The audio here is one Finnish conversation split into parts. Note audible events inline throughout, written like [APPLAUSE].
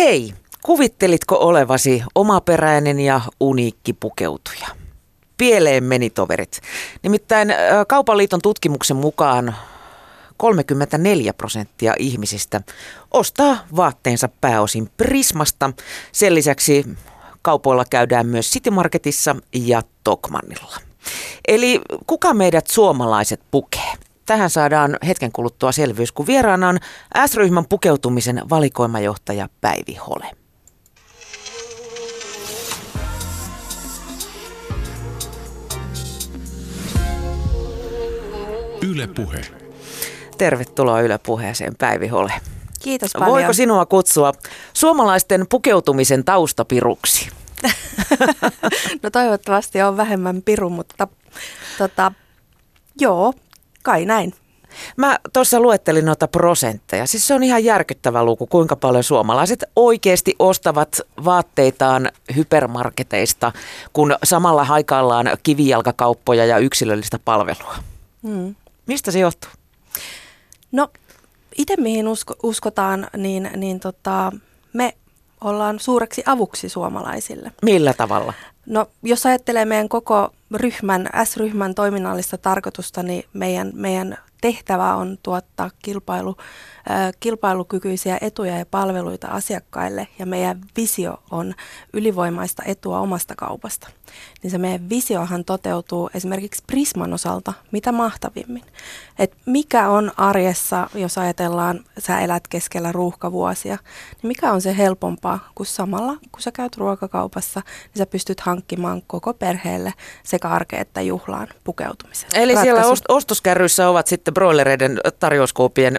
Hei, kuvittelitko olevasi omaperäinen ja uniikki pukeutuja? Pieleen meni toverit. Nimittäin Kaupan liiton tutkimuksen mukaan 34 prosenttia ihmisistä ostaa vaatteensa pääosin Prismasta. Sen lisäksi kaupoilla käydään myös City Marketissa ja Tokmannilla. Eli kuka meidät suomalaiset pukee? Tähän saadaan hetken kuluttua selvyys, kun vieraana on S-ryhmän pukeutumisen valikoimajohtaja Päivi Hole. Yle Puhe. Tervetuloa Yle Puheeseen Päivi Hole. Kiitos paljon. Voiko sinua kutsua suomalaisten pukeutumisen taustapiruksi? [LAUGHS] no toivottavasti on vähemmän piru, mutta tota, joo, kai näin. Mä tuossa luettelin noita prosentteja. Siis se on ihan järkyttävä luku, kuinka paljon suomalaiset oikeasti ostavat vaatteitaan hypermarketeista, kun samalla haikaillaan kivijalkakauppoja ja yksilöllistä palvelua. Hmm. Mistä se johtuu? No itse mihin usko, uskotaan, niin, niin tota, me ollaan suureksi avuksi suomalaisille. Millä tavalla? No jos ajattelee meidän koko ryhmän, S-ryhmän toiminnallista tarkoitusta, niin meidän, meidän tehtävä on tuottaa kilpailu, kilpailukykyisiä etuja ja palveluita asiakkaille ja meidän visio on ylivoimaista etua omasta kaupasta. Niin se meidän visiohan toteutuu esimerkiksi Prisman osalta mitä mahtavimmin. Et mikä on arjessa, jos ajatellaan, sä elät keskellä ruuhkavuosia, niin mikä on se helpompaa kuin samalla, kun sä käyt ruokakaupassa, niin sä pystyt hankkimaan koko perheelle sekä arkeen että juhlaan pukeutumisen. Eli Ratkaisu. siellä ostoskärryissä ovat sitten broilereiden tarjouskuopien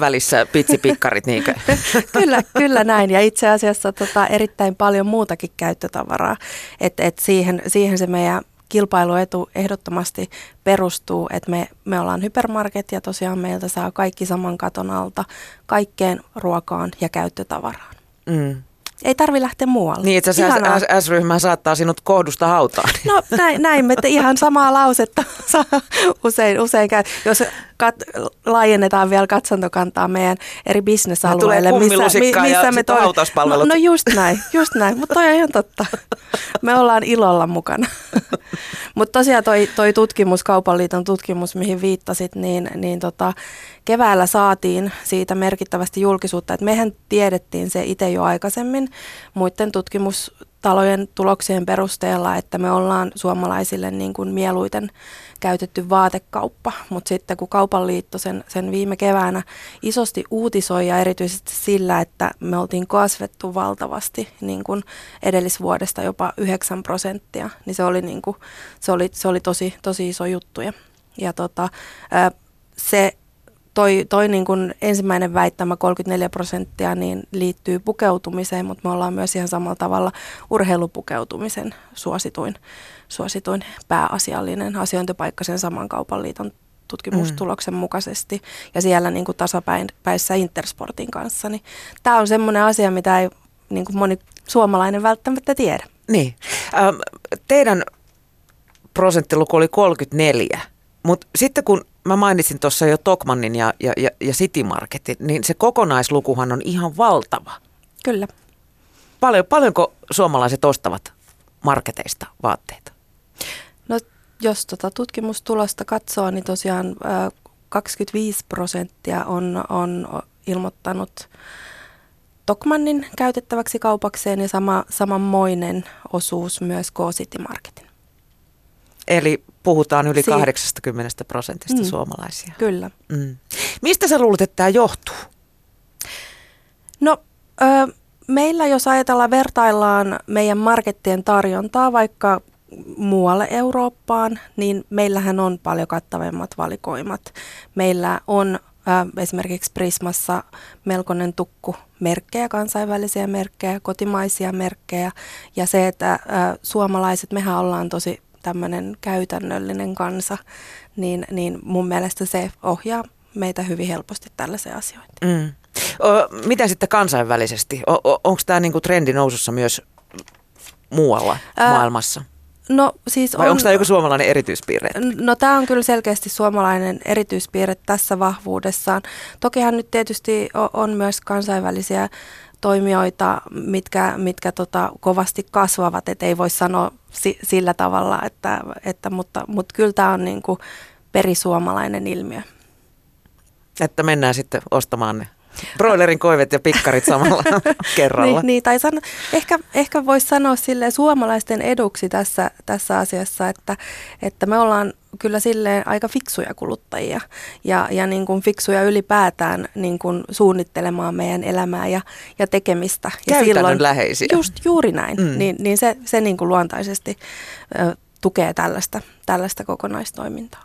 välissä pitsipikkarit, niinkö? [LAUGHS] kyllä, kyllä näin. Ja itse asiassa tota, erittäin paljon muutakin käyttötavaraa. Et, et siihen, siihen se meidän kilpailuetu ehdottomasti perustuu, että me, me ollaan hypermarket ja tosiaan meiltä saa kaikki saman katon alta kaikkeen ruokaan ja käyttötavaraan. Mm. Ei tarvi lähteä muualle. Niin, että S-ryhmä saattaa sinut kohdusta hautaan. No näin, näin että ihan samaa lausetta [LAUGHS] saa usein, usein käy. Jos kat, laajennetaan vielä katsontokantaa meidän eri bisnesalueille, missä, mi, missä me toi... No, no just näin, just näin, mutta toi on ihan totta. [LAUGHS] Me ollaan ilolla mukana. [LAUGHS] mutta tosiaan toi, toi tutkimus, Kaupan liiton tutkimus, mihin viittasit, niin, niin tota, keväällä saatiin siitä merkittävästi julkisuutta, että mehän tiedettiin se itse jo aikaisemmin muiden tutkimustalojen tuloksien perusteella, että me ollaan suomalaisille niin kuin mieluiten käytetty vaatekauppa, mutta sitten kun Kaupan liitto sen, sen viime keväänä isosti uutisoi ja erityisesti sillä, että me oltiin kasvettu valtavasti niin kuin edellisvuodesta jopa 9 prosenttia, niin se oli, niin kuin, se oli, se oli tosi, tosi iso juttu. Ja tota, se toi, toi niin kuin ensimmäinen väittämä 34 prosenttia niin liittyy pukeutumiseen, mutta me ollaan myös ihan samalla tavalla urheilupukeutumisen suosituin, suosituin pääasiallinen asiointipaikka sen saman kaupan liiton tutkimustuloksen mm. mukaisesti ja siellä niin kuin tasapäissä Intersportin kanssa. Niin tämä on semmoinen asia, mitä ei niin kuin moni suomalainen välttämättä tiedä. Niin. Ähm, teidän prosenttiluku oli 34, mutta sitten kun mä mainitsin tuossa jo Tokmannin ja, ja, ja, ja City Marketin, niin se kokonaislukuhan on ihan valtava. Kyllä. Paljon, paljonko suomalaiset ostavat marketeista vaatteita? No jos tota tutkimustulosta katsoo, niin tosiaan 25 prosenttia on, on ilmoittanut Tokmannin käytettäväksi kaupakseen ja sama, samanmoinen osuus myös K-City Marketin. Eli puhutaan yli si- 80 prosentista mm. suomalaisia. Kyllä. Mm. Mistä sä luulet, että tämä johtuu? No, ö, meillä jos ajatellaan, vertaillaan meidän markettien tarjontaa vaikka muualle Eurooppaan, niin meillähän on paljon kattavemmat valikoimat. Meillä on ö, esimerkiksi Prismassa melkoinen tukku merkkejä, kansainvälisiä merkkejä, kotimaisia merkkejä ja se, että ö, suomalaiset, mehän ollaan tosi tämmöinen käytännöllinen kansa, niin, niin mun mielestä se ohjaa meitä hyvin helposti tällaiseen asiointiin. Mm. O, mitä sitten kansainvälisesti? Onko tämä niinku trendi nousussa myös muualla Ää, maailmassa? No siis Vai on, onko tämä joku suomalainen erityispiirre? No tämä on kyllä selkeästi suomalainen erityispiirre tässä vahvuudessaan. Tokihan nyt tietysti on myös kansainvälisiä toimijoita, mitkä, mitkä tota, kovasti kasvavat, että ei voi sanoa si, sillä tavalla, että, että, mutta, mutta kyllä tämä on niin kuin perisuomalainen ilmiö. Että mennään sitten ostamaan ne broilerin koivet ja pikkarit samalla [LAUGHS] kerralla. Niin, niin tai sano, ehkä, ehkä voisi sanoa sille suomalaisten eduksi tässä, tässä asiassa, että, että me ollaan kyllä sille aika fiksuja kuluttajia ja, ja niin kuin fiksuja ylipäätään niin kuin suunnittelemaan meidän elämää ja, ja tekemistä. Ja silloin, läheisiä. Just juuri näin, mm. niin, niin se, se niin kuin luontaisesti ö, tukee tällaista, tällaista kokonaistoimintaa.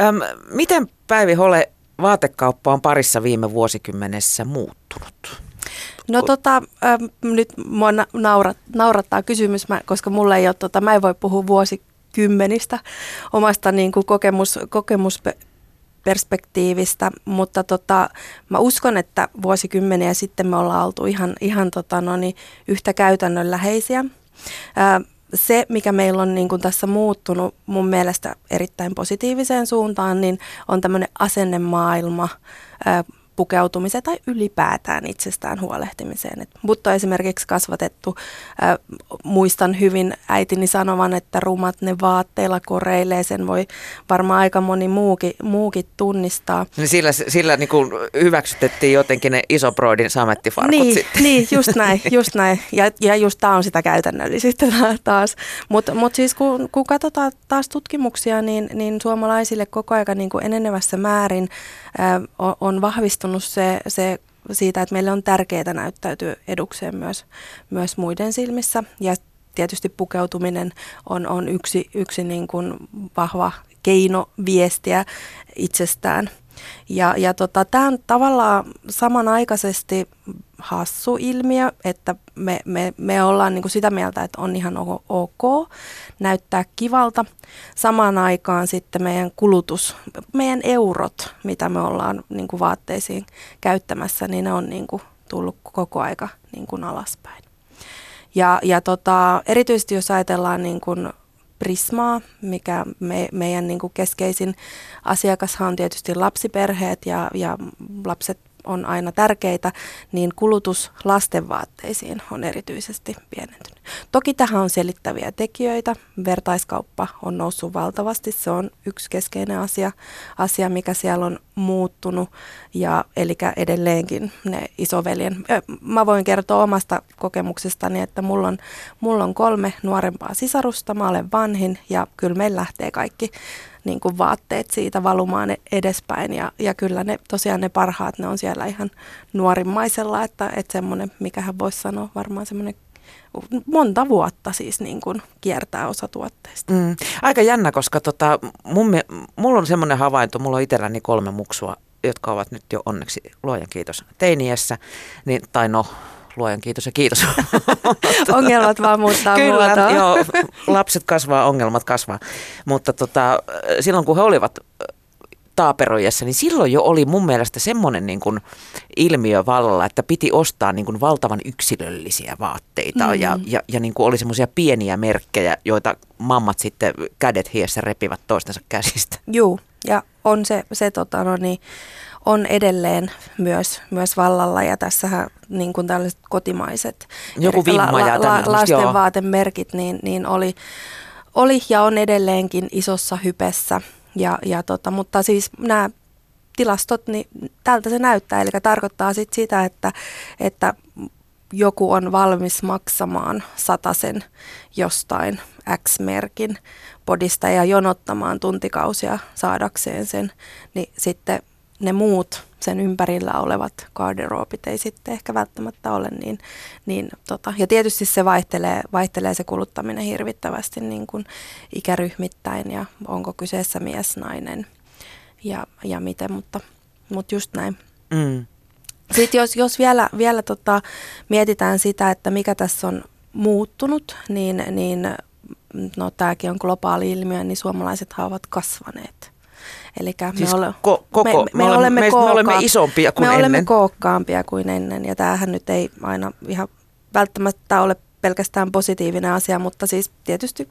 Öm, miten Päivi Hole vaatekauppa on parissa viime vuosikymmenessä muuttunut? No tota, ähm, nyt mua naurat, naurattaa kysymys, mä, koska mulla ei ole, tota, mä en voi puhua vuosikymmenistä omasta niin kuin kokemus, kokemusperspektiivistä, mutta tota, mä uskon, että vuosikymmeniä sitten me ollaan oltu ihan, ihan tota, no niin, yhtä käytännönläheisiä. Äh, se, mikä meillä on niin kuin tässä muuttunut mun mielestä erittäin positiiviseen suuntaan, niin on tämmöinen asennemaailma, pukeutumiseen tai ylipäätään itsestään huolehtimiseen. Et mut on esimerkiksi kasvatettu, äh, muistan hyvin äitini sanovan, että rumat ne vaatteilla koreilee, sen voi varmaan aika moni muukin, muukin tunnistaa. Niin sillä sillä niin kuin hyväksytettiin jotenkin ne isoproidin samettifarkut niin, sitten. Niin, just näin, just näin. Ja, ja just tämä on sitä käytännöllisyyttä [LAUGHS] taas. Mutta mut siis kun, kun katsotaan taas tutkimuksia, niin, niin suomalaisille koko ajan niin kuin enenevässä määrin on vahvistunut se, se siitä, että meille on tärkeää näyttäytyä edukseen myös, myös muiden silmissä. Ja tietysti pukeutuminen on, on yksi, yksi niin kuin vahva keino viestiä itsestään. Ja, ja tota, tämä on tavallaan samanaikaisesti hassu ilmiö, että me, me, me ollaan niin kuin sitä mieltä, että on ihan ok näyttää kivalta. Samaan aikaan sitten meidän kulutus, meidän eurot, mitä me ollaan niin kuin vaatteisiin käyttämässä, niin ne on niin kuin tullut koko aika niin kuin alaspäin. Ja, ja tota, erityisesti jos ajatellaan niin kuin Prismaa, mikä me, meidän niin kuin keskeisin asiakashan on tietysti lapsiperheet ja, ja lapset on aina tärkeitä, niin kulutus lastenvaatteisiin on erityisesti pienentynyt. Toki tähän on selittäviä tekijöitä. Vertaiskauppa on noussut valtavasti. Se on yksi keskeinen asia, asia mikä siellä on muuttunut. Ja, eli edelleenkin ne isoveljen. Mä voin kertoa omasta kokemuksestani, että mulla on, mulla on kolme nuorempaa sisarusta. Mä olen vanhin ja kyllä meillä lähtee kaikki niin kuin vaatteet siitä valumaan edespäin. Ja, ja kyllä ne tosiaan ne parhaat, ne on siellä ihan nuorimmaisella, että, että semmoinen, mikä hän voisi sanoa, varmaan semmoinen monta vuotta siis niin kuin kiertää osa tuotteista. Mm. Aika jännä, koska tota, mun, mulla on semmoinen havainto, mulla on itselläni kolme muksua, jotka ovat nyt jo onneksi, luojan kiitos, teiniässä, niin, tai no luojan kiitos ja kiitos. [LAUGHS] ongelmat vaan muuttaa Kyllä, muotoa. joo, lapset kasvaa, ongelmat kasvaa. Mutta tota, silloin kun he olivat taaperoijassa, niin silloin jo oli mun mielestä semmoinen niin kuin ilmiö vallalla, että piti ostaa niin kuin valtavan yksilöllisiä vaatteita mm. ja, ja, ja niin kuin oli semmoisia pieniä merkkejä, joita mammat sitten kädet hiessä repivät toistensa käsistä. Joo, ja on se, se tota, no niin, on edelleen myös, myös vallalla ja tässähän niin kuin tällaiset kotimaiset Joku vimma ja la, la, lastenvaatemerkit niin, niin oli, oli ja on edelleenkin isossa hypessä. Ja, ja tota, mutta siis nämä tilastot, niin tältä se näyttää. Eli tarkoittaa sit sitä, että, että joku on valmis maksamaan sen jostain X-merkin podista ja jonottamaan tuntikausia saadakseen sen, niin sitten ne muut sen ympärillä olevat garderoobit ei sitten ehkä välttämättä ole niin, niin tota, ja tietysti se vaihtelee, vaihtelee se kuluttaminen hirvittävästi niin kuin ikäryhmittäin ja onko kyseessä mies, nainen ja, ja miten, mutta, mutta just näin. Mm. Sitten jos, jos vielä, vielä tota, mietitään sitä, että mikä tässä on muuttunut, niin, niin no tämäkin on globaali ilmiö, niin suomalaiset ovat kasvaneet. Eli siis me, ole, ko, koko, me, me, me, olemme, me, me olemme isompia kuin me ennen. Me olemme kookkaampia kuin ennen ja tämähän nyt ei aina ihan välttämättä ole pelkästään positiivinen asia, mutta siis tietysti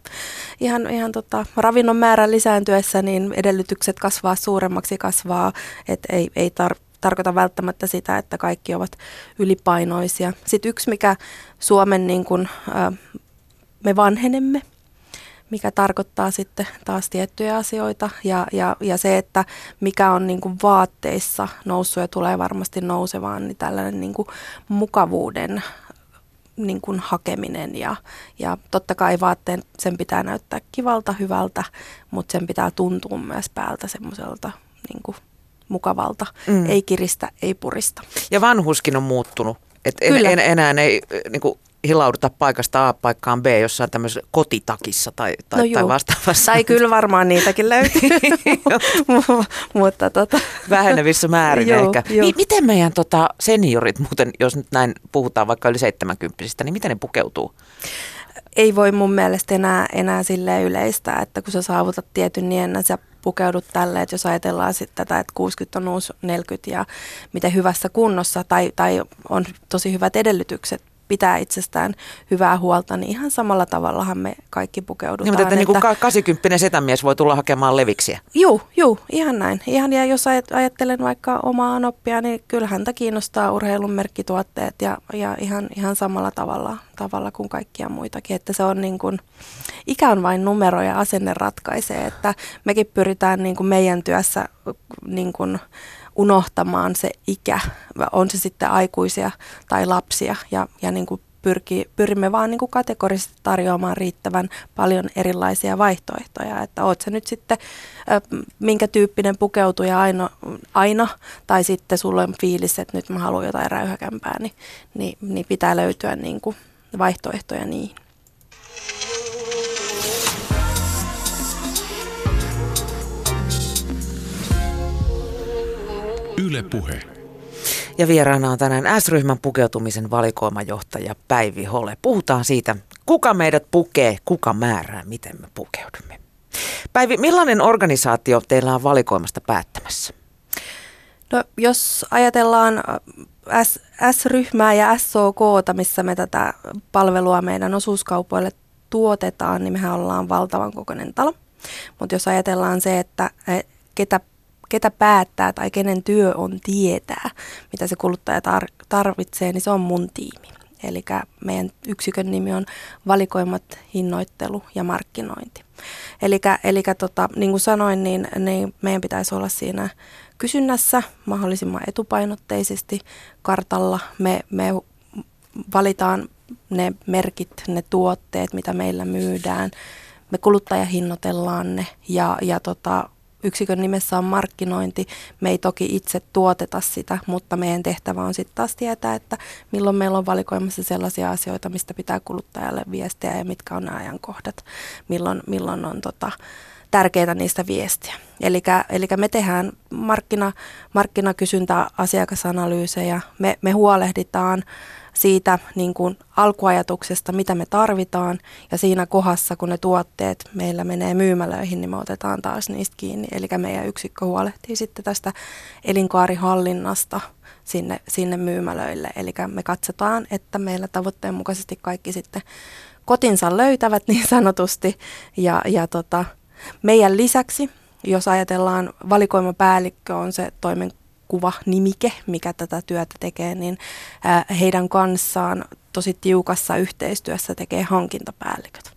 ihan, ihan tota, ravinnon määrän lisääntyessä niin edellytykset kasvaa suuremmaksi kasvaa, että ei, ei tar, tarkoita välttämättä sitä, että kaikki ovat ylipainoisia. Sitten yksi, mikä Suomen niin kuin, me vanhenemme, mikä tarkoittaa sitten taas tiettyjä asioita ja, ja, ja se, että mikä on niin kuin vaatteissa noussut ja tulee varmasti nousevaan, niin tällainen niin kuin mukavuuden niin kuin hakeminen ja, ja totta kai vaatteen sen pitää näyttää kivalta, hyvältä, mutta sen pitää tuntua myös päältä semmoiselta niin kuin mukavalta, mm. ei kiristä, ei purista. Ja vanhuskin on muuttunut. Et en, en, enää ei niin kuin hilauduta paikasta A paikkaan B jossain tämmöisessä kotitakissa tai, tai, no tai vastaavassa. Tai kyllä varmaan niitäkin löytyy, [LAUGHS] [LAUGHS] mutta tota. Vähenevissä määrin joo, ehkä. Jo. miten meidän tota, seniorit muuten, jos nyt näin puhutaan vaikka yli 70 niin miten ne pukeutuu? Ei voi mun mielestä enää, enää sille yleistä, että kun sä saavutat tietyn niin sä pukeudut tälle, että jos ajatellaan sitten tätä, että 60 on uusi 40 ja miten hyvässä kunnossa tai, tai on tosi hyvät edellytykset pitää itsestään hyvää huolta, niin ihan samalla tavallahan me kaikki pukeudutaan. Niin, mutta että, että niin kuin 80 setämies voi tulla hakemaan leviksiä. Juu, juu, ihan näin. Ihan, ja jos ajattelen vaikka omaa oppia, niin kyllä häntä kiinnostaa urheilun merkkituotteet ja, ja ihan, ihan samalla tavalla, tavalla kuin kaikkia muitakin. Että se on niin kuin, ikä on vain numero ja asenne ratkaisee, että mekin pyritään niin kuin meidän työssä niin kuin, unohtamaan se ikä, on se sitten aikuisia tai lapsia ja, ja niin kuin pyrki, pyrimme vaan niin kuin kategorisesti tarjoamaan riittävän paljon erilaisia vaihtoehtoja, että oot se nyt sitten minkä tyyppinen pukeutuja aina, aina tai sitten sulla on fiilis, että nyt mä haluan jotain räyhäkämpää, niin, niin, niin pitää löytyä niin kuin vaihtoehtoja niihin. Yle Puhe. Ja vieraana on tänään S-ryhmän pukeutumisen valikoimajohtaja Päivi Hole. Puhutaan siitä, kuka meidät pukee, kuka määrää, miten me pukeudumme. Päivi, millainen organisaatio teillä on valikoimasta päättämässä? No, jos ajatellaan äh, S- S-ryhmää ja SOK, missä me tätä palvelua meidän osuuskaupoille tuotetaan, niin mehän ollaan valtavan kokoinen talo. Mutta jos ajatellaan se, että ketä ketä päättää tai kenen työ on tietää, mitä se kuluttaja tar- tarvitsee, niin se on mun tiimi. Eli meidän yksikön nimi on valikoimat, hinnoittelu ja markkinointi. Eli tota, niin kuin sanoin, niin, niin meidän pitäisi olla siinä kysynnässä mahdollisimman etupainotteisesti kartalla. Me, me valitaan ne merkit, ne tuotteet, mitä meillä myydään. Me kuluttajahinnoitellaan ne ja, ja tota, yksikön nimessä on markkinointi. Me ei toki itse tuoteta sitä, mutta meidän tehtävä on sitten taas tietää, että milloin meillä on valikoimassa sellaisia asioita, mistä pitää kuluttajalle viestiä ja mitkä on nämä ajankohdat, milloin, milloin on tota, tärkeää niistä viestiä. Eli me tehdään markkina, markkinakysyntä, asiakasanalyysejä, me, me huolehditaan siitä niin kuin alkuajatuksesta, mitä me tarvitaan. Ja siinä kohdassa, kun ne tuotteet meillä menee myymälöihin, niin me otetaan taas niistä kiinni. Eli meidän yksikkö huolehtii sitten tästä elinkaarihallinnasta sinne, sinne myymälöille. Eli me katsotaan, että meillä tavoitteen mukaisesti kaikki sitten kotinsa löytävät niin sanotusti. Ja, ja tota, meidän lisäksi, jos ajatellaan valikoimapäällikkö on se toimen kuva, nimike, mikä tätä työtä tekee, niin heidän kanssaan tosi tiukassa yhteistyössä tekee hankintapäälliköt.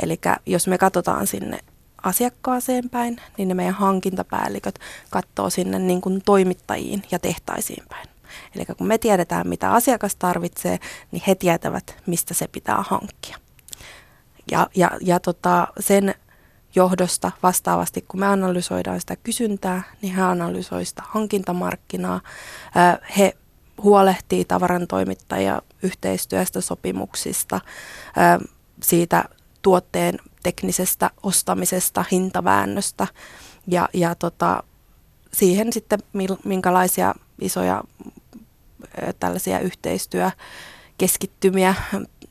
Eli jos me katsotaan sinne asiakkaaseen päin, niin ne meidän hankintapäälliköt katsoo sinne niin kuin toimittajiin ja tehtaisiin päin. Eli kun me tiedetään, mitä asiakas tarvitsee, niin he tietävät, mistä se pitää hankkia. Ja, ja, ja tota, sen johdosta vastaavasti, kun me analysoidaan sitä kysyntää, niin he analysoivat sitä hankintamarkkinaa. He huolehtii tavarantoimittajia yhteistyöstä, sopimuksista, siitä tuotteen teknisestä ostamisesta, hintaväännöstä ja, ja tota, siihen sitten minkälaisia isoja tällaisia yhteistyökeskittymiä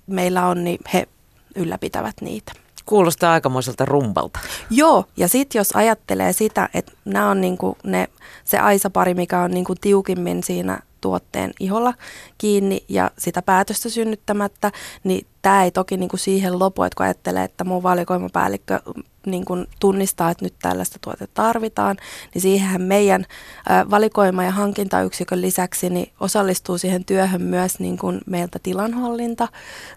meillä on, niin he ylläpitävät niitä. Kuulostaa aikamoiselta rumbalta. Joo, ja sitten jos ajattelee sitä, että nämä on niinku ne, se aisapari, mikä on niinku tiukimmin siinä tuotteen iholla kiinni ja sitä päätöstä synnyttämättä, niin tämä ei toki niin kuin siihen lopu, että kun ajattelee, että mun valikoimapäällikkö niin kuin tunnistaa, että nyt tällaista tuotetta tarvitaan, niin siihen meidän valikoima- ja hankintayksikön lisäksi niin osallistuu siihen työhön myös niin kuin meiltä tilanhallinta,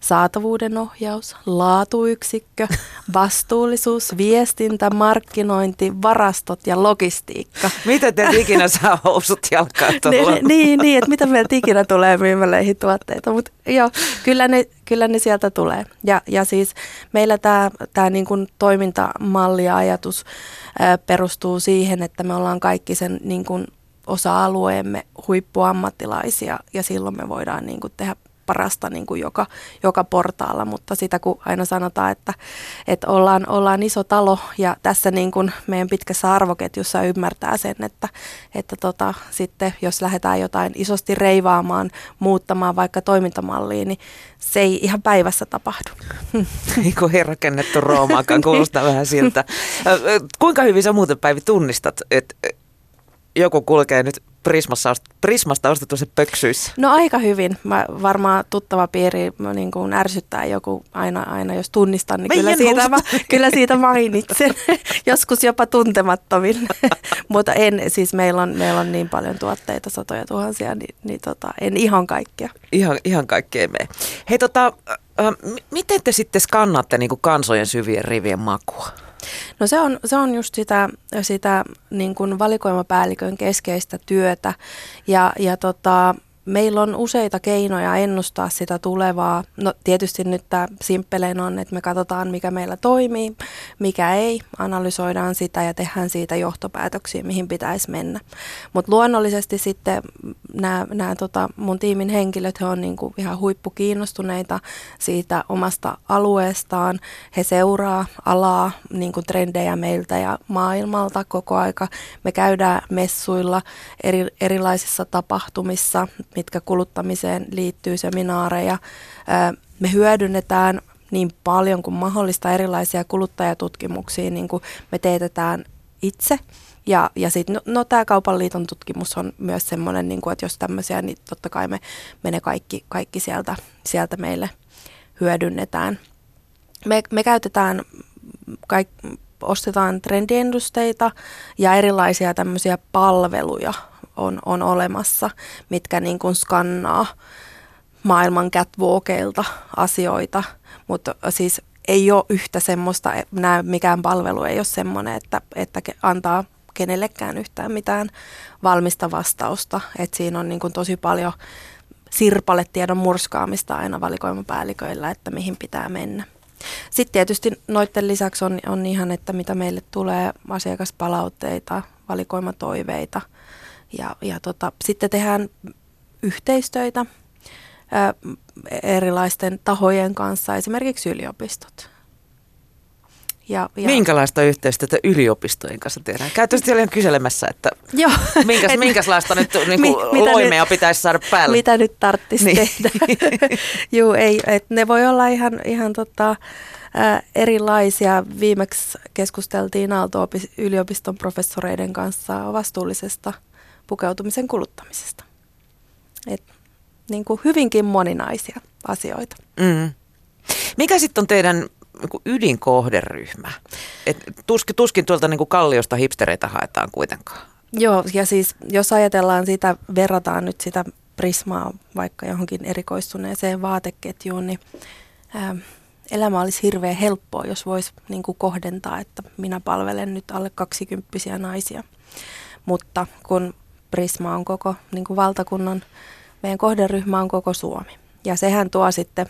saatavuuden ohjaus, laatuyksikkö, [LAUGHS] vastuullisuus, viestintä, markkinointi, varastot ja logistiikka. Miten te ikinä saa housut jalkaan [LAUGHS] niin, niin, niin, että mitä meiltä ikinä tulee myymälöihin tuotteita, mutta joo, kyllä ne, kyllä ne sieltä tulee. Ja, ja siis meillä tämä, tämä niin kuin toimintamalli ja ajatus ää, perustuu siihen, että me ollaan kaikki sen niin kuin osa-alueemme huippuammattilaisia ja silloin me voidaan niin kuin tehdä parasta niin kuin joka, joka portaalla, mutta sitä kun aina sanotaan, että, että ollaan, ollaan iso talo ja tässä niin kuin meidän pitkässä arvoketjussa ymmärtää sen, että, että tota, sitten jos lähdetään jotain isosti reivaamaan, muuttamaan vaikka toimintamalliin, niin se ei ihan päivässä tapahdu. Niin [LAUGHS] kuin ei rakennettu Roomaakaan, kuulostaa [LAUGHS] vähän siltä. Kuinka hyvin sä muuten Päivi tunnistat, että joku kulkee nyt Prismassa, Prismasta ostetussa pöksyissä? No aika hyvin. Mä varmaan tuttava piiri niin kuin ärsyttää joku aina, aina jos tunnistan, niin kyllä siitä, mä, kyllä siitä mainitsen. [LAUGHS] Joskus jopa tuntemattomin. [LAUGHS] Mutta en, siis meillä on, meillä on niin paljon tuotteita, satoja tuhansia, niin, niin tota, en ihan kaikkia. Ihan, ihan kaikkea mene. Hei tota, äh, miten te sitten skannaatte niin kuin kansojen syvien rivien makua? No se on, se on just sitä, sitä niin kuin valikoimapäällikön keskeistä työtä. Ja, ja tota, Meillä on useita keinoja ennustaa sitä tulevaa. No tietysti nyt tämä simppelein on, että me katsotaan mikä meillä toimii, mikä ei, analysoidaan sitä ja tehdään siitä johtopäätöksiä, mihin pitäisi mennä. Mutta luonnollisesti sitten nämä tota mun tiimin henkilöt, he on niinku ihan huippukiinnostuneita siitä omasta alueestaan. He seuraa alaa, niinku trendejä meiltä ja maailmalta koko aika. Me käydään messuilla, eri, erilaisissa tapahtumissa, mitkä kuluttamiseen liittyy, seminaareja. Me hyödynnetään niin paljon kuin mahdollista erilaisia kuluttajatutkimuksia, niin kuin me teetetään itse. Ja, ja sitten, no, no tämä Kaupan liiton tutkimus on myös semmoinen, niin kuin, että jos tämmöisiä, niin totta kai me, me ne kaikki, kaikki sieltä, sieltä meille hyödynnetään. Me, me käytetään, kaik, ostetaan trendiennusteita ja erilaisia tämmöisiä palveluja, on, on olemassa, mitkä niin kuin skannaa maailman catwalkeilta asioita, mutta siis ei ole yhtä semmoista, nää, mikään palvelu ei ole semmoinen, että, että antaa kenellekään yhtään mitään valmista vastausta. Et siinä on niin kuin tosi paljon sirpaletiedon murskaamista aina valikoimapäälliköillä, että mihin pitää mennä. Sitten tietysti noiden lisäksi on, on ihan, että mitä meille tulee asiakaspalautteita, valikoimatoiveita – ja, ja tota, sitten tehdään yhteistöitä ää, erilaisten tahojen kanssa, esimerkiksi yliopistot. Ja, ja Minkälaista yhteistyötä yliopistojen kanssa tehdään? Käytännössä siellä on kyselemässä, että Joo, minkäs, [LAUGHS] et, minkälaista nyt [LAUGHS] niin kuin mitä loimea nyt, pitäisi saada päälle? Mitä nyt tarvitsisi niin. tehdä? [LAUGHS] Joo, ei, et ne voi olla ihan, ihan tota, ä, erilaisia. Viimeksi keskusteltiin Aalto-yliopiston professoreiden kanssa vastuullisesta – pukeutumisen kuluttamisesta. Et, niin kuin hyvinkin moninaisia asioita. Mm. Mikä sitten on teidän niin ydinkohderyhmä? Et tuskin, tuskin tuolta niin kuin kalliosta hipstereitä haetaan kuitenkaan. Joo, ja siis jos ajatellaan sitä, verrataan nyt sitä prismaa vaikka johonkin erikoistuneeseen vaateketjuun, niin ää, elämä olisi hirveän helppoa, jos voisi niin kuin kohdentaa, että minä palvelen nyt alle kaksikymppisiä naisia. Mutta kun Prisma on koko niin kuin valtakunnan, meidän kohderyhmä on koko Suomi. Ja sehän tuo sitten,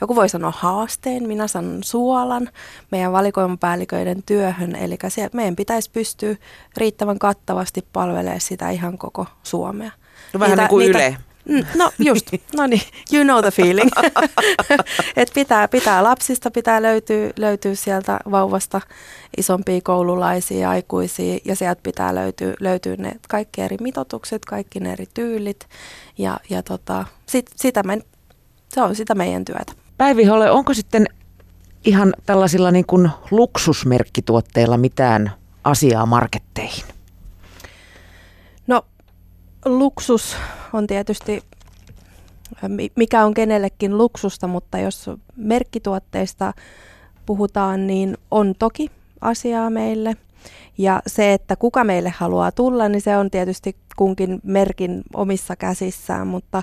joku voi sanoa haasteen, minä sanon suolan meidän valikoimapäälliköiden työhön. Eli meidän pitäisi pystyä riittävän kattavasti palvelemaan sitä ihan koko Suomea. No vähän niitä, niin kuin niitä, Yle. No just, no niin, you know the feeling. [LAUGHS] Et pitää, pitää lapsista, pitää löytyä, löytyä sieltä vauvasta isompia koululaisia, aikuisia ja sieltä pitää löytyä, löytyä ne kaikki eri mitotukset, kaikki ne eri tyylit ja, ja tota, sit, sitä me, se on sitä meidän työtä. Päivi Hole, onko sitten ihan tällaisilla niin kuin luksusmerkkituotteilla mitään asiaa marketteihin? Luksus on tietysti mikä on kenellekin luksusta, mutta jos merkkituotteista puhutaan, niin on toki asiaa meille. Ja se, että kuka meille haluaa tulla, niin se on tietysti kunkin merkin omissa käsissään, mutta,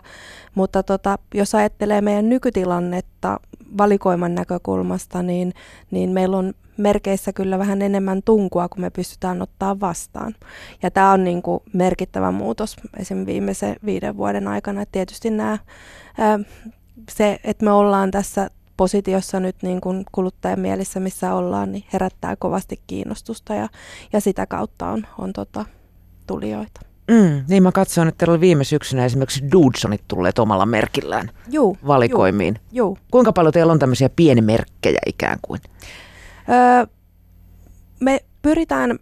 mutta tota, jos ajattelee meidän nykytilannetta valikoiman näkökulmasta, niin, niin meillä on merkeissä kyllä vähän enemmän tunkua, kun me pystytään ottaa vastaan. Ja tämä on niin kuin merkittävä muutos esim. viimeisen viiden vuoden aikana. Et tietysti nämä, se, että me ollaan tässä positiossa nyt niin kuin kuluttajan mielissä, missä ollaan, niin herättää kovasti kiinnostusta ja, ja sitä kautta on, on tota, tulijoita. Mm, niin mä katsoin, että teillä oli viime syksynä esimerkiksi Dudesonit tulleet omalla merkillään juu, valikoimiin. Juu, juu. Kuinka paljon teillä on tämmöisiä pienimerkkejä ikään kuin? Öö, me pyritään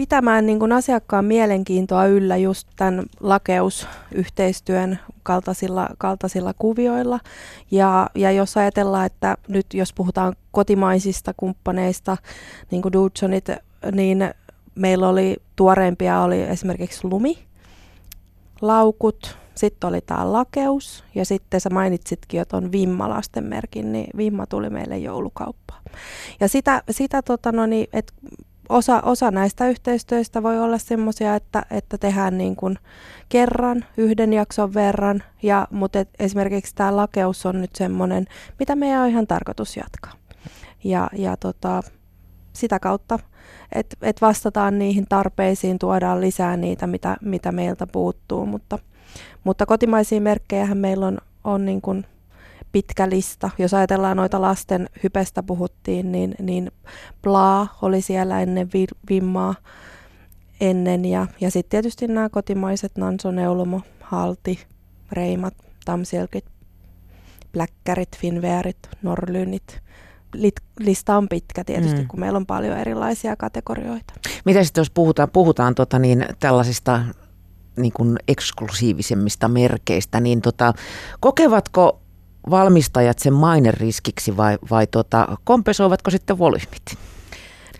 pitämään niin kuin asiakkaan mielenkiintoa yllä just tämän lakeusyhteistyön kaltaisilla, kaltaisilla kuvioilla. Ja, ja jos ajatellaan, että nyt jos puhutaan kotimaisista kumppaneista, niin kuin Dudesonit, niin meillä oli tuoreimpia oli esimerkiksi lumi, laukut, sitten oli tämä lakeus ja sitten sä mainitsitkin että on Vimma lastenmerkin, niin Vimma tuli meille joulukauppaan. Ja sitä, sitä tota no niin, että osa, osa näistä yhteistyöistä voi olla semmoisia, että, että tehdään niin kuin kerran yhden jakson verran, ja, mutta et esimerkiksi tämä lakeus on nyt semmoinen, mitä meidän on ihan tarkoitus jatkaa. Ja, ja tota, sitä kautta, että et vastataan niihin tarpeisiin, tuodaan lisää niitä, mitä, mitä meiltä puuttuu, mutta, mutta kotimaisia merkkejä meillä on, on niin kuin pitkä lista. Jos ajatellaan noita lasten hypestä puhuttiin, niin, niin Bla oli siellä ennen Vimmaa ennen ja, ja sitten tietysti nämä kotimaiset Nanso, Neulomo, Halti, Reimat, Tamsilkit, Bläkkärit, Finvearit, Norlynit. Lista on pitkä tietysti, mm. kun meillä on paljon erilaisia kategorioita. Mitä sitten jos puhutaan, puhutaan tota niin, tällaisista niin kuin eksklusiivisemmista merkeistä, niin tota, kokevatko valmistajat sen maineriskiksi vai, vai tota, kompensoivatko sitten volyymit?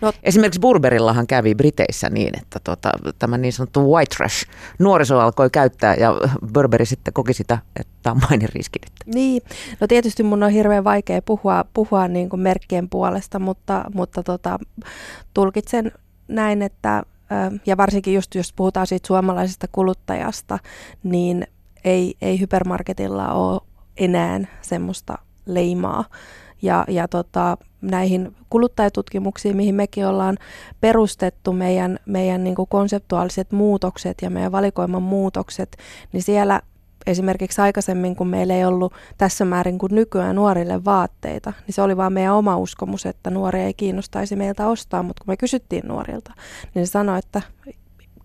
No, Esimerkiksi Burberillahan kävi Briteissä niin, että tota, tämä niin sanottu white trash nuoriso alkoi käyttää ja Burberry sitten koki sitä, että tämä on maineriski nyt. Niin, no tietysti mun on hirveän vaikea puhua, puhua niin kuin merkkien puolesta, mutta, mutta tota, tulkitsen näin, että ja varsinkin just jos puhutaan siitä suomalaisesta kuluttajasta, niin ei, ei hypermarketilla ole enää semmoista leimaa. Ja, ja tota, näihin kuluttajatutkimuksiin, mihin mekin ollaan perustettu meidän, meidän niin konseptuaaliset muutokset ja meidän valikoiman muutokset, niin siellä esimerkiksi aikaisemmin, kun meillä ei ollut tässä määrin kuin nykyään nuorille vaatteita, niin se oli vaan meidän oma uskomus, että nuoria ei kiinnostaisi meiltä ostaa, mutta kun me kysyttiin nuorilta, niin se sanoi, että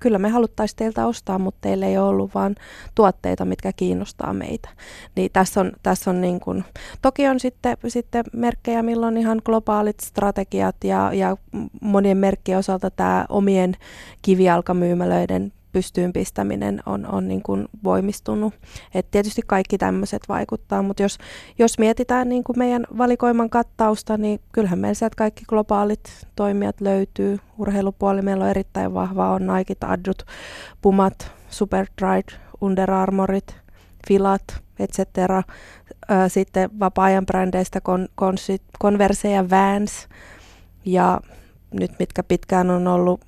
kyllä me haluttaisiin teiltä ostaa, mutta teillä ei ole ollut vaan tuotteita, mitkä kiinnostaa meitä. Niin tässä on, tässä on niin kuin, toki on sitten, sitten merkkejä, milloin ihan globaalit strategiat ja, ja monien merkkien osalta tämä omien kivialkamyymälöiden pystyyn pistäminen on, on niin kuin voimistunut. Et tietysti kaikki tämmöiset vaikuttaa, mutta jos, jos mietitään niin kuin meidän valikoiman kattausta, niin kyllähän meillä sieltä kaikki globaalit toimijat löytyy. Urheilupuoli meillä on erittäin vahva, on Nike, Addut, Pumat, Superdride, Under Armourit, Filat, etc. Sitten vapaa-ajan brändeistä Converse ja Vans ja nyt mitkä pitkään on ollut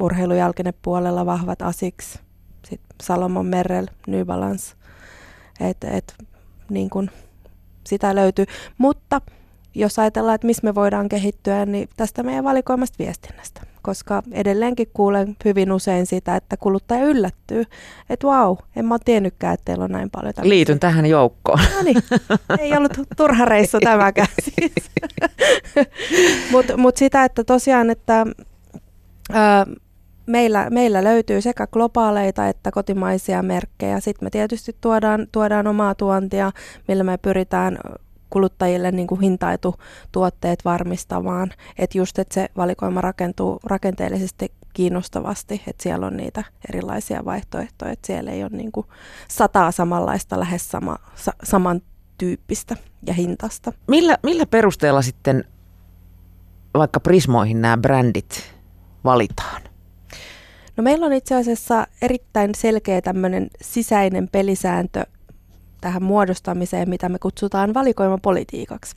urheilujalkinepuolella vahvat Asics, sitten Salomon Merrell, New Balance, et, et, niin kun sitä löytyy. Mutta jos ajatellaan, että missä me voidaan kehittyä, niin tästä meidän valikoimasta viestinnästä. Koska edelleenkin kuulen hyvin usein sitä, että kuluttaja yllättyy, että vau, en mä ole tiennytkään, että teillä on näin paljon tämmöisiä. Liityn tähän joukkoon. No niin, ei ollut turha reissu tämäkään siis. [LAUGHS] Mutta mut sitä, että tosiaan, että meillä, meillä löytyy sekä globaaleita että kotimaisia merkkejä. Sitten me tietysti tuodaan, tuodaan omaa tuontia, millä me pyritään kuluttajille niin kuin hintaitu tuotteet varmistamaan, että just että se valikoima rakentuu rakenteellisesti kiinnostavasti, että siellä on niitä erilaisia vaihtoehtoja, että siellä ei ole niin kuin sataa samanlaista lähes sama, sa, samantyyppistä ja hintasta. Millä, millä perusteella sitten vaikka Prismoihin nämä brändit valitaan? No meillä on itse asiassa erittäin selkeä tämmöinen sisäinen pelisääntö tähän muodostamiseen, mitä me kutsutaan valikoimapolitiikaksi.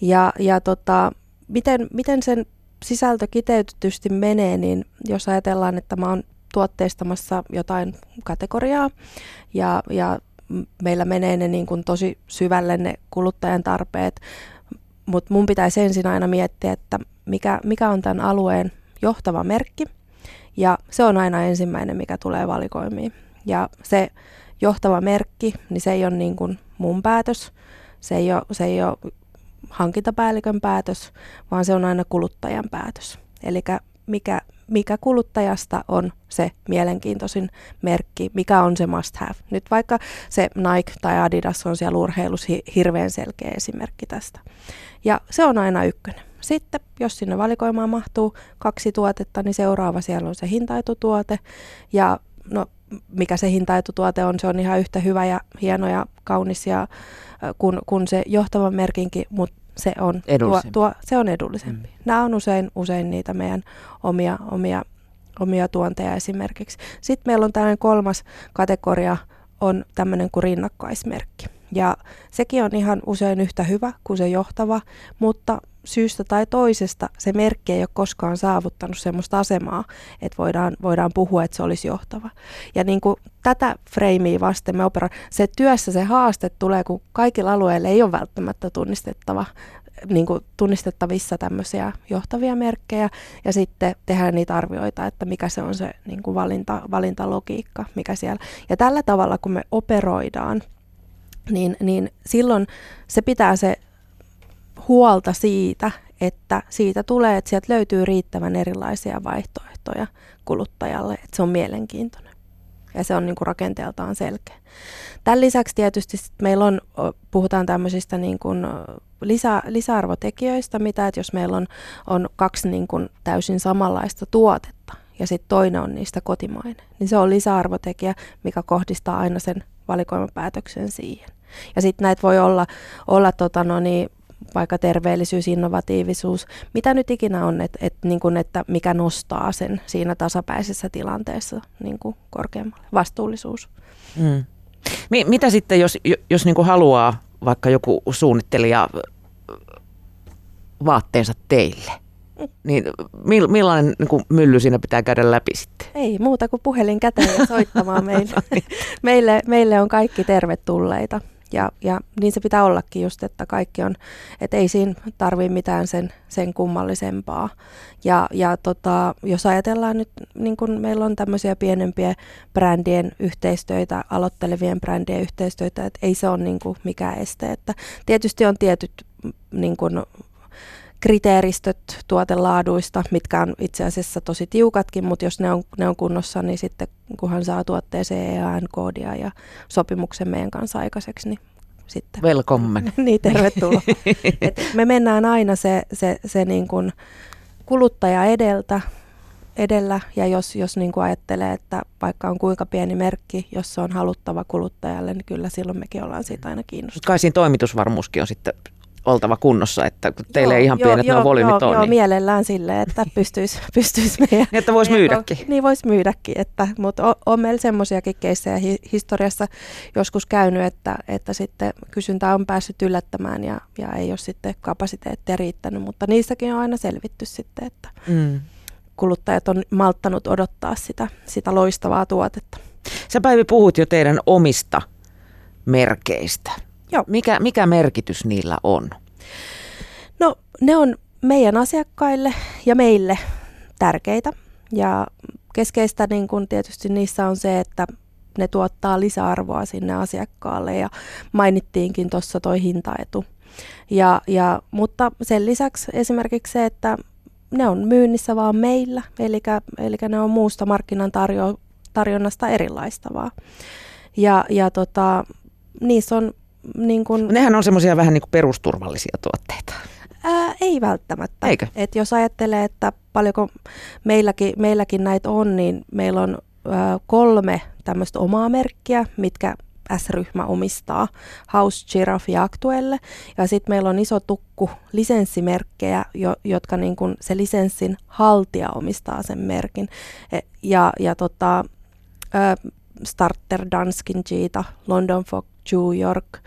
Ja, ja tota, miten, miten sen sisältö kiteytetysti menee, niin jos ajatellaan, että mä oon tuotteistamassa jotain kategoriaa ja, ja meillä menee ne niin kuin tosi syvälle ne kuluttajan tarpeet, mutta mun pitäisi ensin aina miettiä, että mikä, mikä on tämän alueen johtava merkki ja se on aina ensimmäinen, mikä tulee valikoimiin. Ja se johtava merkki, niin se ei ole niin kuin mun päätös, se ei ole, se ei ole hankintapäällikön päätös, vaan se on aina kuluttajan päätös. Eli mikä, mikä kuluttajasta on se mielenkiintoisin merkki, mikä on se must have. Nyt vaikka se Nike tai Adidas on siellä urheilussa hirveän selkeä esimerkki tästä. Ja se on aina ykkönen. Sitten, jos sinne valikoimaan mahtuu kaksi tuotetta, niin seuraava siellä on se hintaitutuote. Ja no, mikä se hintaitutuote on, se on ihan yhtä hyvä ja hieno ja kaunis ja, kun, kun se johtavan merkinkin, mutta se on, tuo, tuo, se on edullisempi. Mm. Nämä on usein, usein niitä meidän omia, omia, omia tuonteja esimerkiksi. Sitten meillä on tällainen kolmas kategoria, on tämmöinen kuin rinnakkaismerkki. Ja sekin on ihan usein yhtä hyvä kuin se johtava, mutta syystä tai toisesta se merkki ei ole koskaan saavuttanut sellaista asemaa, että voidaan, voidaan puhua, että se olisi johtava. Ja niin kuin tätä freimiä vasten me opera, se työssä se haaste tulee, kun kaikilla alueilla ei ole välttämättä tunnistettava niin kuin tunnistettavissa tämmöisiä johtavia merkkejä ja sitten tehdään niitä arvioita, että mikä se on se niin kuin valinta, valintalogiikka, mikä siellä. Ja tällä tavalla, kun me operoidaan, niin, niin silloin se pitää se huolta siitä, että siitä tulee, että sieltä löytyy riittävän erilaisia vaihtoehtoja kuluttajalle, että se on mielenkiintoinen ja se on niin kuin rakenteeltaan selkeä. Tämän lisäksi tietysti meillä on, puhutaan tämmöisistä niin kuin lisä, lisäarvotekijöistä, mitä että jos meillä on, on kaksi niin kuin täysin samanlaista tuotetta ja sitten toinen on niistä kotimainen, niin se on lisäarvotekijä, mikä kohdistaa aina sen valikoimapäätöksen siihen. Ja sitten näitä voi olla, olla tota no niin, vaikka terveellisyys, innovatiivisuus, mitä nyt ikinä on, että et, niin kun, että mikä nostaa sen siinä tasapäisessä tilanteessa niin kuin korkeammalle. Vastuullisuus. Mm. Mitä sitten, jos, jos niin kuin haluaa vaikka joku suunnittelija vaatteensa teille? Niin millainen niin kuin mylly siinä pitää käydä läpi sitten? Ei muuta kuin puhelin käteen ja soittamaan [LAUGHS] meille. meille. Meille on kaikki tervetulleita. Ja, ja niin se pitää ollakin just, että kaikki on, että ei siinä tarvi mitään sen, sen kummallisempaa. Ja, ja tota, jos ajatellaan nyt, niin kun meillä on tämmöisiä pienempiä brändien yhteistyötä, aloittelevien brändien yhteistyötä, että ei se ole niin kuin mikään este. Että tietysti on tietyt niin kuin kriteeristöt tuotelaaduista, mitkä on itse asiassa tosi tiukatkin, mutta jos ne on, ne on kunnossa, niin sitten kunhan saa tuotteeseen EAN-koodia ja sopimuksen meidän kanssa aikaiseksi, niin sitten. Welcome. [LAUGHS] niin, tervetuloa. [LAUGHS] Et me mennään aina se, se, se niin kuin kuluttaja edeltä, edellä ja jos, jos niin kuin ajattelee, että vaikka on kuinka pieni merkki, jos se on haluttava kuluttajalle, niin kyllä silloin mekin ollaan siitä aina kiinnostuneita. Kai siinä toimitusvarmuuskin on sitten oltava kunnossa, että teille joo, ihan pienet joo, nuo volyymit joo, on. Joo, niin... mielellään sille, että pystyisi [LAUGHS] pystyis meidän... niin, että voisi myydäkin. Niin voisi myydäkin, että, mutta on, on meillä semmoisiakin keissejä hi, historiassa joskus käynyt, että, että sitten kysyntä on päässyt yllättämään ja, ja ei ole sitten kapasiteettia riittänyt, mutta niissäkin on aina selvitty sitten, että mm. kuluttajat on malttanut odottaa sitä, sitä loistavaa tuotetta. Sä Päivi puhut jo teidän omista merkeistä. Joo. Mikä, mikä merkitys niillä on? No ne on meidän asiakkaille ja meille tärkeitä. Ja keskeistä niin kun tietysti niissä on se, että ne tuottaa lisäarvoa sinne asiakkaalle ja mainittiinkin tuossa toi hintaetu. Ja, ja, mutta sen lisäksi esimerkiksi se, että ne on myynnissä vaan meillä, eli, eli ne on muusta markkinan tarjo, tarjonnasta erilaistavaa. Ja, ja tota, niissä on niin kun, Nehän on semmoisia vähän niin kuin perusturvallisia tuotteita. Ää, ei välttämättä. Eikö? Et jos ajattelee, että paljonko meilläkin, meilläkin näitä on, niin meillä on ää, kolme tämmöistä omaa merkkiä, mitkä S-ryhmä omistaa, House, Giraffe ja Actuelle. Ja sitten meillä on iso tukku lisenssimerkkejä, jo, jotka niin kun se lisenssin haltija omistaa sen merkin. E, ja, ja tota, Starter Danskin Cheetah, London Fog New York,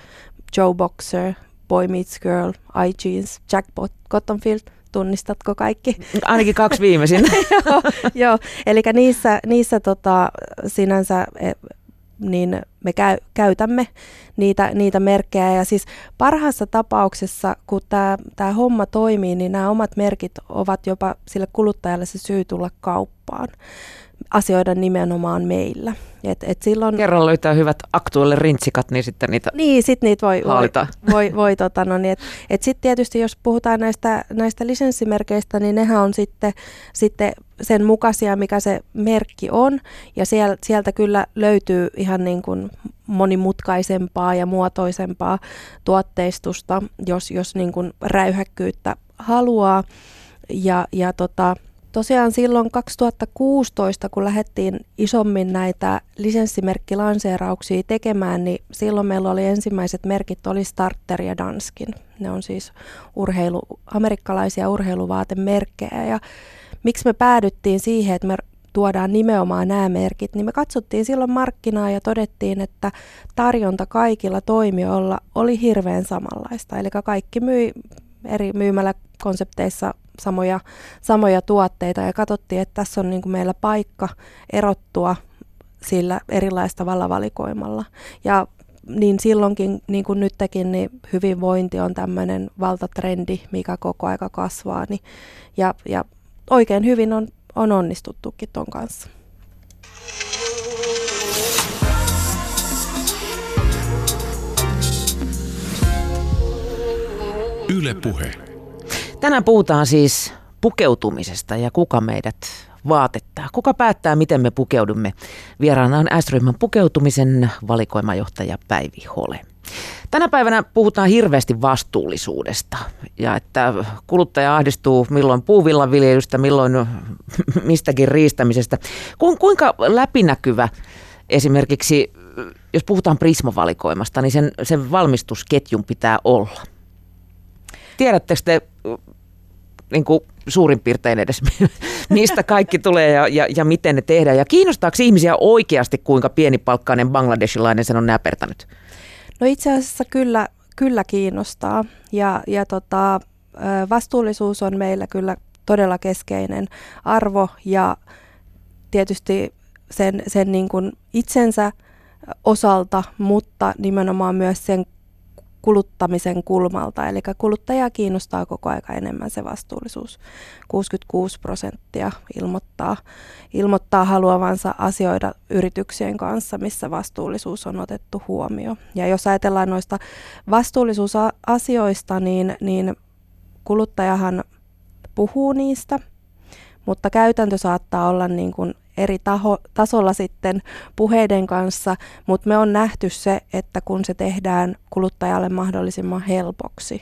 Joe Boxer, Boy Meets Girl, iJeans, Jackpot, Cottonfield, tunnistatko kaikki? [LAUGHS] Ainakin kaksi viimeisin. [LAUGHS] joo, joo, eli niissä, niissä tota, sinänsä e, niin me käy, käytämme niitä, niitä merkkejä. Ja siis parhaassa tapauksessa, kun tämä homma toimii, niin nämä omat merkit ovat jopa sille kuluttajalle se syy tulla kauppaan asioida nimenomaan meillä. Et, et silloin, Kerran löytää hyvät aktuelle rintsikat, niin sitten niitä Niin, sitten niitä voi, voi, voi, voi tota, no niin, et, et sitten tietysti jos puhutaan näistä, näistä lisenssimerkeistä, niin nehän on sitten, sitten sen mukaisia, mikä se merkki on, ja siel, sieltä kyllä löytyy ihan niin kuin monimutkaisempaa ja muotoisempaa tuotteistusta, jos, jos niin kuin räyhäkkyyttä haluaa, ja, ja tota, Tosiaan silloin 2016, kun lähdettiin isommin näitä lisenssimerkkilanseerauksia tekemään, niin silloin meillä oli ensimmäiset merkit, oli Starter ja Danskin. Ne on siis urheilu, amerikkalaisia urheiluvaatemerkkejä. Ja miksi me päädyttiin siihen, että me tuodaan nimenomaan nämä merkit, niin me katsottiin silloin markkinaa ja todettiin, että tarjonta kaikilla toimijoilla oli hirveän samanlaista. Eli kaikki myi eri myymäläkonsepteissa samoja, samoja tuotteita ja katsottiin, että tässä on niin kuin meillä paikka erottua sillä erilaista vallavalikoimalla. Ja niin silloinkin, niin kuin nytkin, niin hyvinvointi on tämmöinen valtatrendi, mikä koko aika kasvaa. Niin, ja, ja oikein hyvin on, on onnistuttukin ton kanssa. Yle Puhe. Tänään puhutaan siis pukeutumisesta ja kuka meidät vaatettaa. Kuka päättää, miten me pukeudumme? Vieraana on S-ryhmän pukeutumisen valikoimajohtaja Päivi Hole. Tänä päivänä puhutaan hirveästi vastuullisuudesta ja että kuluttaja ahdistuu milloin puuvillan viljelystä, milloin [LAUGHS] mistäkin riistämisestä. Kuinka läpinäkyvä esimerkiksi, jos puhutaan prismavalikoimasta, niin sen, sen valmistusketjun pitää olla? Tiedättekö te niin kuin suurin piirtein edes, [LAUGHS] mistä kaikki tulee ja, ja, ja miten ne tehdään. Ja kiinnostaako ihmisiä oikeasti, kuinka pienipalkkainen bangladesilainen sen on näpertänyt? No itse asiassa kyllä, kyllä kiinnostaa. Ja, ja tota, vastuullisuus on meillä kyllä todella keskeinen arvo ja tietysti sen, sen niin kuin itsensä osalta, mutta nimenomaan myös sen kuluttamisen kulmalta. Eli kuluttajaa kiinnostaa koko aika enemmän se vastuullisuus. 66 prosenttia ilmoittaa, ilmoittaa haluavansa asioida yrityksien kanssa, missä vastuullisuus on otettu huomioon. Ja jos ajatellaan noista vastuullisuusasioista, niin, niin kuluttajahan puhuu niistä, mutta käytäntö saattaa olla niin kuin eri taho, tasolla sitten puheiden kanssa, mutta me on nähty se, että kun se tehdään kuluttajalle mahdollisimman helpoksi,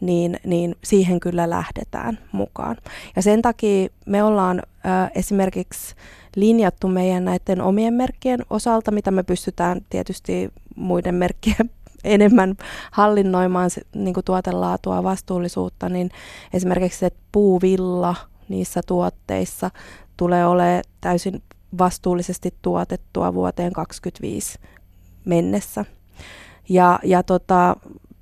niin, niin siihen kyllä lähdetään mukaan. Ja sen takia me ollaan ö, esimerkiksi linjattu meidän näiden omien merkkien osalta, mitä me pystytään tietysti muiden merkkien [LAUGHS] enemmän hallinnoimaan niin kuin tuotelaatua vastuullisuutta, niin esimerkiksi se puuvilla niissä tuotteissa tulee olemaan täysin vastuullisesti tuotettua vuoteen 2025 mennessä. Ja, ja tota,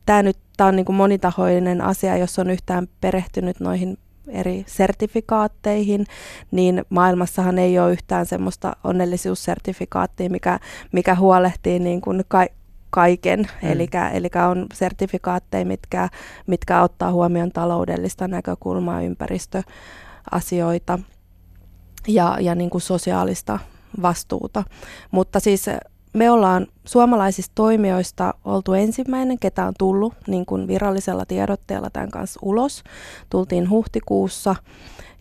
tämä nyt tää on niin kuin monitahoinen asia, jos on yhtään perehtynyt noihin eri sertifikaatteihin, niin maailmassahan ei ole yhtään semmoista onnellisuussertifikaattia, mikä, mikä huolehtii niin kuin ka- kaiken. Mm. Eli on sertifikaatteja, mitkä, mitkä ottaa huomioon taloudellista näkökulmaa, ympäristöasioita – ja, ja niin kuin sosiaalista vastuuta. Mutta siis me ollaan suomalaisista toimijoista oltu ensimmäinen, ketä on tullut niin kuin virallisella tiedotteella tämän kanssa ulos. Tultiin huhtikuussa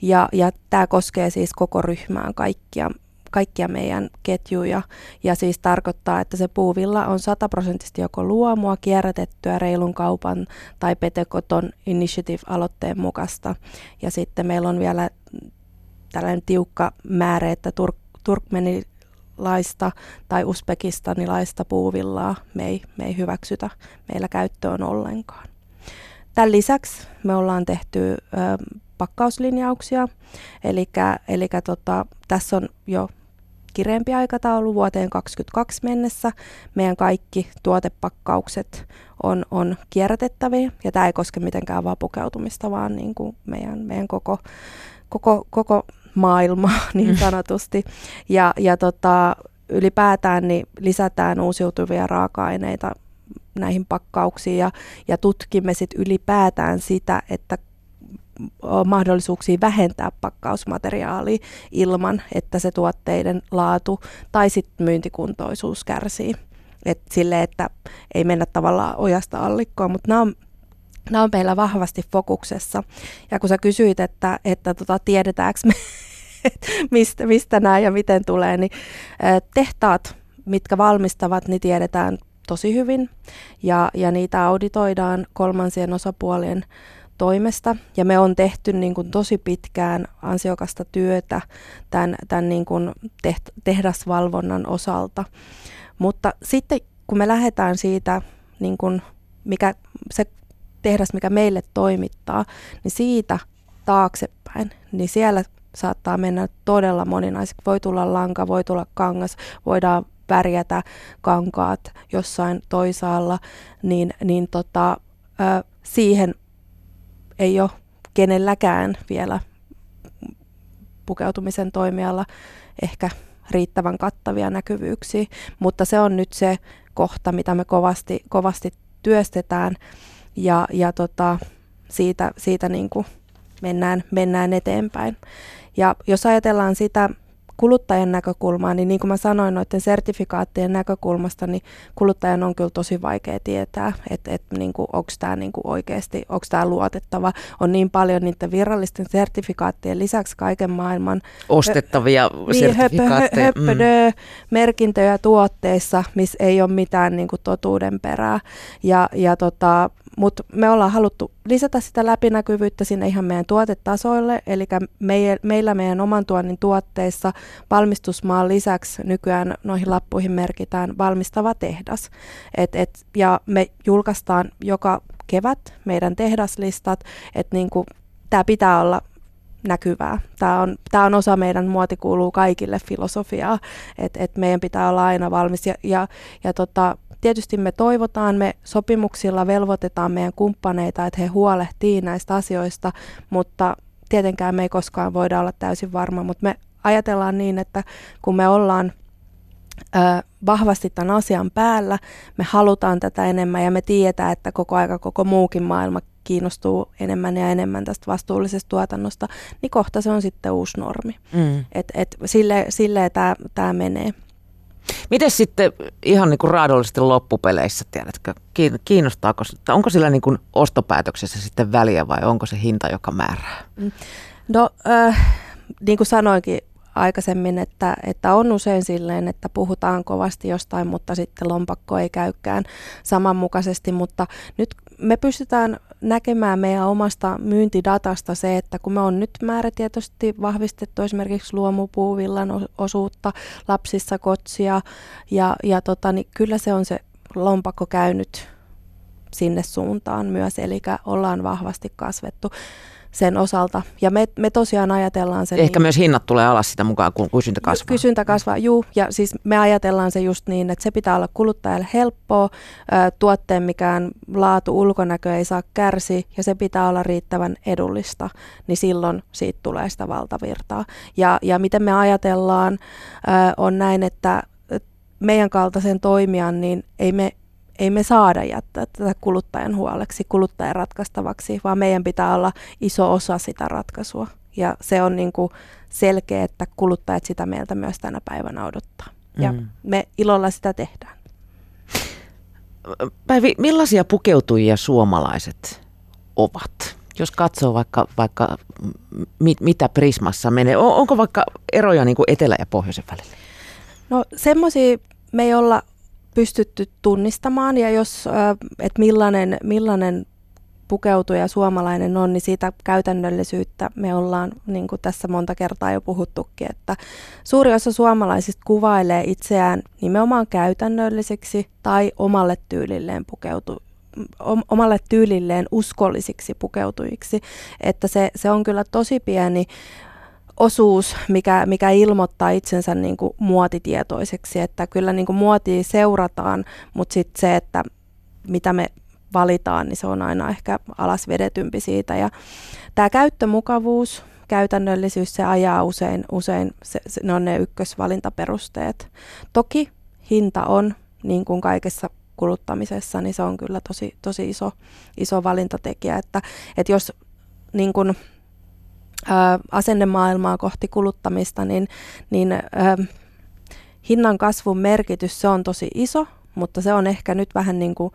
ja, ja tämä koskee siis koko ryhmään kaikkia, kaikkia meidän ketjuja. Ja siis tarkoittaa, että se puuvilla on sataprosenttisesti joko luomua, kierrätettyä, reilun kaupan tai Petekoton Initiative-aloitteen mukaista. Ja sitten meillä on vielä tällainen tiukka määrä, että Tur- turkmenilaista tai uzbekistanilaista puuvillaa me ei, me ei hyväksytä meillä käyttöön ollenkaan. Tämän lisäksi me ollaan tehty ö, pakkauslinjauksia, eli, eli tota, tässä on jo kireempi aikataulu vuoteen 2022 mennessä. Meidän kaikki tuotepakkaukset on, on kierrätettäviä ja tämä ei koske mitenkään vaan pukeutumista, vaan niin kuin meidän, meidän koko, koko, koko maailma [LAUGHS] niin sanotusti. Ja, ja tota, ylipäätään niin lisätään uusiutuvia raaka-aineita näihin pakkauksiin ja, ja tutkimme sit ylipäätään sitä, että mahdollisuuksia vähentää pakkausmateriaalia ilman, että se tuotteiden laatu tai sitten myyntikuntoisuus kärsii. Et sille, että ei mennä tavallaan ojasta allikkoon, mutta nämä on, nämä on meillä vahvasti fokuksessa. Ja kun sä kysyit, että, että tota, tiedetäänkö me, [LAUGHS] mistä, mistä nämä ja miten tulee, niin tehtaat, mitkä valmistavat, niin tiedetään tosi hyvin ja, ja niitä auditoidaan kolmansien osapuolien toimesta. Ja me on tehty niin kuin tosi pitkään ansiokasta työtä tämän, tämän niin kuin teht, tehdasvalvonnan osalta. Mutta sitten kun me lähdetään siitä, niin kuin mikä, se tehdas, mikä meille toimittaa, niin siitä taaksepäin, niin siellä saattaa mennä todella moninaiseksi. Voi tulla lanka, voi tulla kangas, voidaan värjätä kankaat jossain toisaalla, niin, niin tota, ö, siihen ei ole kenelläkään vielä pukeutumisen toimiala ehkä riittävän kattavia näkyvyyksiä, mutta se on nyt se kohta, mitä me kovasti, kovasti työstetään ja, ja tota, siitä, siitä niin kuin mennään, mennään eteenpäin. Ja jos ajatellaan sitä kuluttajan näkökulmaa, niin niin kuin mä sanoin noiden sertifikaattien näkökulmasta, niin kuluttajan on kyllä tosi vaikea tietää, että, että niin onko tämä niin oikeasti, onko tämä luotettava. On niin paljon niiden virallisten sertifikaattien lisäksi kaiken maailman ostettavia hö, niin, sertifikaatteja. Höpö, höpödö, mm. merkintöjä tuotteissa, missä ei ole mitään niin kuin totuuden perää. Ja, ja tota, mutta me ollaan haluttu lisätä sitä läpinäkyvyyttä sinne ihan meidän tuotetasoille, eli meillä meidän oman tuonnin tuotteissa valmistusmaan lisäksi nykyään noihin lappuihin merkitään valmistava tehdas. Et, et, ja me julkaistaan joka kevät meidän tehdaslistat, että niinku, tämä pitää olla näkyvää. Tämä on, tämä on osa meidän muoti kuuluu kaikille filosofiaa, että et meidän pitää olla aina valmis. Ja, ja, ja tota, tietysti me toivotaan, me sopimuksilla velvoitetaan meidän kumppaneita, että he huolehtii näistä asioista, mutta tietenkään me ei koskaan voida olla täysin varma, mutta me ajatellaan niin, että kun me ollaan vahvasti tämän asian päällä, me halutaan tätä enemmän ja me tiedetään, että koko aika koko muukin maailma kiinnostuu enemmän ja enemmän tästä vastuullisesta tuotannosta, niin kohta se on sitten uusi normi. Mm. Et, et sille, silleen tämä menee. Miten sitten ihan niin kuin raadollisesti loppupeleissä, tiedätkö, kiinnostaako, onko sillä niin kuin ostopäätöksessä sitten väliä vai onko se hinta, joka määrää? Mm. No, äh, niin kuin sanoinkin aikaisemmin, että, että on usein silleen, että puhutaan kovasti jostain, mutta sitten lompakko ei käykään samanmukaisesti, mutta nyt me pystytään näkemään meidän omasta myyntidatasta se, että kun me on nyt määrätietoisesti vahvistettu esimerkiksi luomupuuvillan osuutta lapsissa kotsia ja, ja tota, niin kyllä se on se lompakko käynyt sinne suuntaan myös, eli ollaan vahvasti kasvettu sen osalta. Ja me, me tosiaan ajatellaan se Ehkä niin, myös hinnat tulee alas sitä mukaan, kun kysyntä kasvaa. Kysyntä kasvaa, juu. Ja siis me ajatellaan se just niin, että se pitää olla kuluttajalle helppoa, tuotteen mikään laatu, ulkonäkö ei saa kärsi ja se pitää olla riittävän edullista, niin silloin siitä tulee sitä valtavirtaa. Ja, ja miten me ajatellaan on näin, että meidän kaltaisen toimijan, niin ei me ei me saada jättää tätä kuluttajan huoleksi, kuluttajan ratkaistavaksi, vaan meidän pitää olla iso osa sitä ratkaisua. Ja se on niin kuin selkeä, että kuluttajat sitä meiltä myös tänä päivänä odottaa. Ja mm. me ilolla sitä tehdään. Päivi, millaisia pukeutujia suomalaiset ovat? Jos katsoo vaikka, vaikka mit, mitä Prismassa menee, on, onko vaikka eroja niin kuin etelä- ja pohjoisen välillä? No semmoisia me ei olla pystytty tunnistamaan. Ja jos, että millainen, millainen pukeutuja suomalainen on, niin siitä käytännöllisyyttä me ollaan niin kuin tässä monta kertaa jo puhuttukin, että suuri osa suomalaisista kuvailee itseään nimenomaan käytännölliseksi tai omalle tyylilleen pukeutu, omalle tyylilleen uskollisiksi pukeutujiksi, että se, se on kyllä tosi pieni osuus, mikä, mikä ilmoittaa itsensä niin kuin muotitietoiseksi, että kyllä niin kuin muotia seurataan, mutta sitten se, että mitä me valitaan, niin se on aina ehkä alas vedetympi siitä. Ja tämä käyttömukavuus, käytännöllisyys, se ajaa usein, usein se, se, ne on ne ykkösvalintaperusteet. Toki hinta on, niin kuin kaikessa kuluttamisessa, niin se on kyllä tosi, tosi iso, iso valintatekijä, että, että jos niin kuin, ä, asennemaailmaa kohti kuluttamista, niin, niin ä, hinnan kasvun merkitys se on tosi iso, mutta se on ehkä nyt vähän niin kuin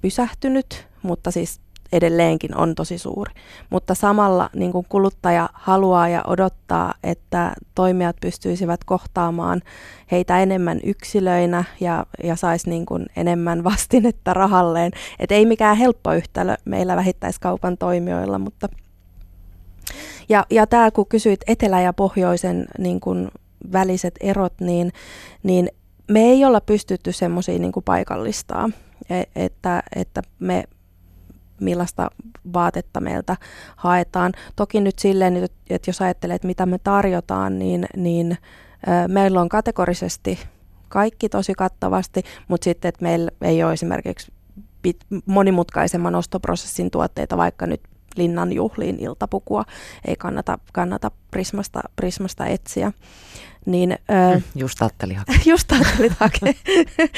pysähtynyt, mutta siis edelleenkin on tosi suuri. Mutta samalla niin kuin kuluttaja haluaa ja odottaa, että toimijat pystyisivät kohtaamaan heitä enemmän yksilöinä ja, ja saisi niin kuin enemmän vastinetta rahalleen. Et ei mikään helppo yhtälö meillä vähittäiskaupan toimijoilla, mutta ja, ja tämä kun kysyit etelä- ja pohjoisen niin kuin väliset erot, niin, niin me ei olla pystytty semmoisia niin paikallistaa, e, että, että me millaista vaatetta meiltä haetaan. Toki nyt silleen, että jos ajattelee, että mitä me tarjotaan, niin, niin meillä on kategorisesti kaikki tosi kattavasti, mutta sitten, että meillä ei ole esimerkiksi monimutkaisemman ostoprosessin tuotteita, vaikka nyt linnan juhliin iltapukua ei kannata, kannata Prismasta, Prismasta etsiä. Niin, ö, just ajattelin hakea. [LAUGHS] just ajattelin hakea.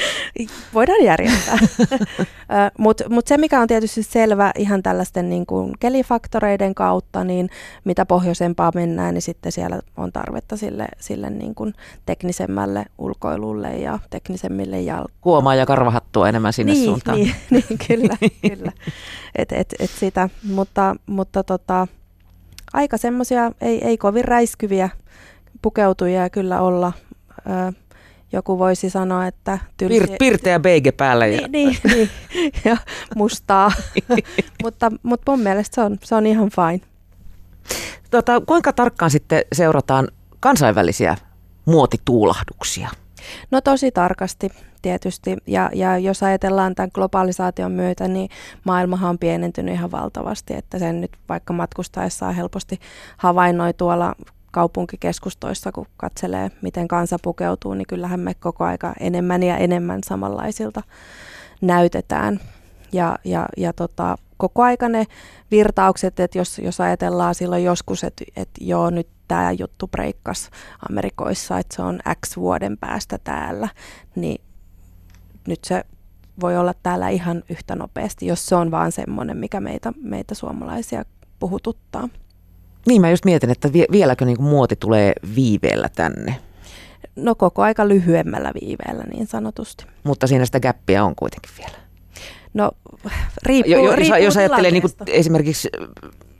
[LAUGHS] Voidaan järjestää. [LAUGHS] Mutta mut se, mikä on tietysti selvä ihan tällaisten niin kuin kelifaktoreiden kautta, niin mitä pohjoisempaa mennään, niin sitten siellä on tarvetta sille, sille niin kuin teknisemmälle ulkoilulle ja teknisemmille jal... Kuomaa ja karvahattua enemmän sinne niin, suuntaan. Niin, niin kyllä, kyllä. Et, et, et sitä, mutta, mutta tota, aika semmoisia ei, ei kovin räiskyviä pukeutujia kyllä olla. Ö, joku voisi sanoa, että... Tylsi... Pir, pirteä beige päällä. Ja... Niin, niin, [LAUGHS] niin, ja mustaa. [LAUGHS] mutta, mutta mun mielestä se on, se on ihan fine. Tota, kuinka tarkkaan sitten seurataan kansainvälisiä muotituulahduksia? No tosi tarkasti tietysti. Ja, ja jos ajatellaan tämän globalisaation myötä, niin maailmahan on pienentynyt ihan valtavasti, että sen nyt vaikka matkustaessaan helposti havainnoi tuolla kaupunkikeskustoissa, kun katselee, miten kansa pukeutuu, niin kyllähän me koko aika enemmän ja enemmän samanlaisilta näytetään. Ja, ja, ja tota, koko aika ne virtaukset, että jos, jos ajatellaan silloin joskus, että, että joo, nyt tämä juttu breikkas Amerikoissa, että se on X vuoden päästä täällä, niin nyt se voi olla täällä ihan yhtä nopeasti, jos se on vaan semmoinen, mikä meitä, meitä suomalaisia puhututtaa. Niin mä just mietin, että vieläkö niin muoti tulee viiveellä tänne? No koko aika lyhyemmällä viiveellä niin sanotusti. Mutta siinä sitä gäppiä on kuitenkin vielä. No riippuu, jo, jo, riippuu Jos ajattelee niin kuin esimerkiksi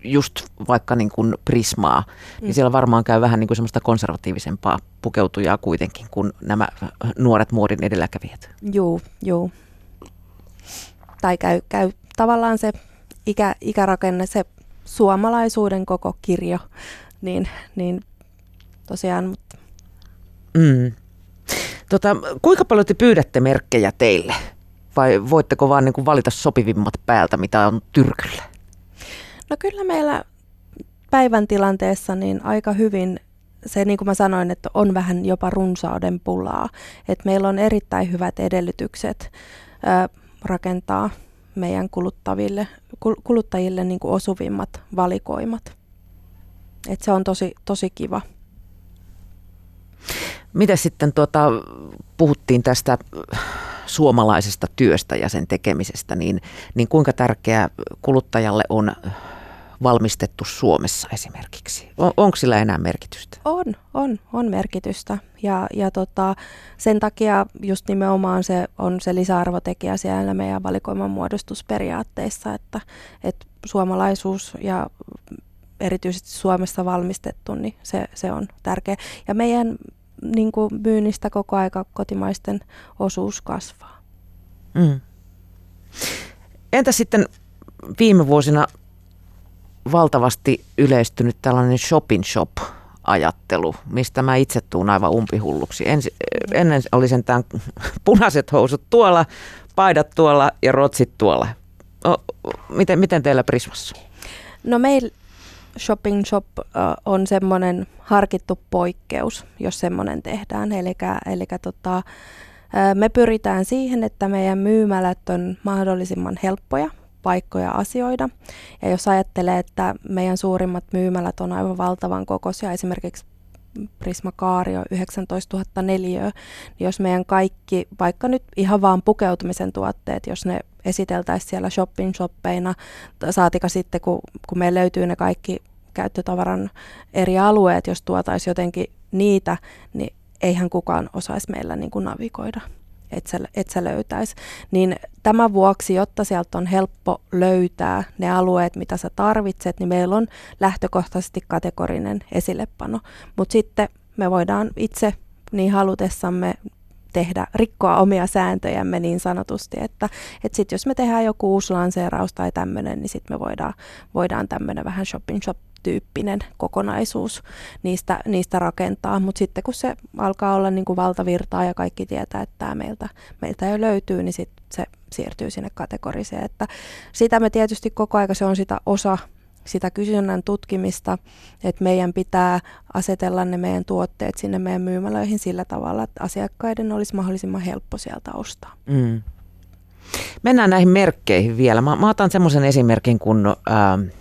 just vaikka niin kuin Prismaa, niin mm. niin siellä varmaan käy vähän niin kuin semmoista konservatiivisempaa pukeutujaa kuitenkin kuin nämä nuoret muodin edelläkävijät. Joo, joo. Tai käy, käy tavallaan se ikä, ikärakenne, se suomalaisuuden koko kirjo, niin, niin tosiaan. Mutta. Mm. Tota, kuinka paljon te pyydätte merkkejä teille? Vai voitteko vaan niin kuin valita sopivimmat päältä, mitä on tyrkyllä? No kyllä meillä päivän tilanteessa niin aika hyvin se, niin kuin mä sanoin, että on vähän jopa runsauden pulaa. Et meillä on erittäin hyvät edellytykset ö, rakentaa meidän kuluttaville, kuluttajille niin kuin osuvimmat valikoimat. Et se on tosi, tosi kiva. Miten sitten tuota, puhuttiin tästä suomalaisesta työstä ja sen tekemisestä, niin, niin kuinka tärkeää kuluttajalle on valmistettu Suomessa esimerkiksi? On, onko sillä enää merkitystä? On, on, on merkitystä. Ja, ja tota, sen takia just nimenomaan se on se lisäarvotekijä siellä meidän valikoiman muodostusperiaatteissa, että, että suomalaisuus ja erityisesti Suomessa valmistettu, niin se, se on tärkeä. Ja meidän niin kuin myynnistä koko aika kotimaisten osuus kasvaa. Mm. Entä sitten viime vuosina valtavasti yleistynyt tällainen shopping shop ajattelu, mistä mä itse tuun aivan umpihulluksi. Ensi, ennen oli sentään punaiset housut tuolla, paidat tuolla ja rotsit tuolla. O, miten, miten teillä Prismassa? No meil, shopping shop on semmoinen harkittu poikkeus, jos semmoinen tehdään. Eli, eli tota, me pyritään siihen, että meidän myymälät on mahdollisimman helppoja paikkoja asioida. Ja jos ajattelee, että meidän suurimmat myymälät on aivan valtavan kokoisia, esimerkiksi Prisma Kaario 19 000 neliöä, niin jos meidän kaikki, vaikka nyt ihan vaan pukeutumisen tuotteet, jos ne esiteltäisiin siellä shopping shoppeina, saatika sitten kun, kun meillä löytyy ne kaikki käyttötavaran eri alueet, jos tuotaisiin jotenkin niitä, niin eihän kukaan osaisi meillä niin kuin navigoida että sä, et sä löytäisi. Niin tämän vuoksi, jotta sieltä on helppo löytää ne alueet, mitä sä tarvitset, niin meillä on lähtökohtaisesti kategorinen esillepano. Mutta sitten me voidaan itse niin halutessamme tehdä, rikkoa omia sääntöjämme niin sanotusti, että, että sitten jos me tehdään joku uusi lanseeraus tai tämmöinen, niin sitten me voidaan, voidaan tämmöinen vähän shopping shop tyyppinen kokonaisuus niistä, niistä rakentaa, mutta sitten kun se alkaa olla niin kuin valtavirtaa ja kaikki tietää, että tämä meiltä, meiltä jo löytyy, niin sitten se siirtyy sinne kategoriseen. Että sitä me tietysti koko aika se on sitä osa sitä kysynnän tutkimista, että meidän pitää asetella ne meidän tuotteet sinne meidän myymälöihin sillä tavalla, että asiakkaiden olisi mahdollisimman helppo sieltä ostaa. Mm. Mennään näihin merkkeihin vielä. Mä, mä otan semmoisen esimerkin, kun äh,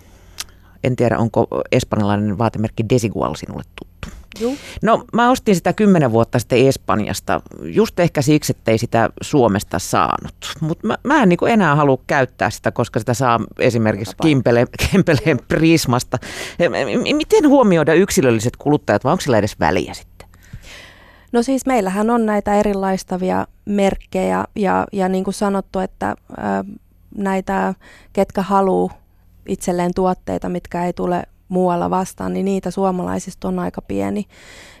en tiedä, onko espanjalainen vaatemerkki Desigual sinulle tuttu. Juh. No mä ostin sitä kymmenen vuotta sitten Espanjasta, just ehkä siksi, ettei sitä Suomesta saanut. Mutta mä, mä en niin enää halua käyttää sitä, koska sitä saa esimerkiksi Kimpeleen, Kimpeleen Prismasta. Miten huomioida yksilölliset kuluttajat, vai onko sillä edes väliä sitten? No siis meillähän on näitä erilaistavia merkkejä ja, ja niin kuin sanottu, että ä, näitä, ketkä haluaa itselleen tuotteita, mitkä ei tule muualla vastaan, niin niitä suomalaisista on aika pieni,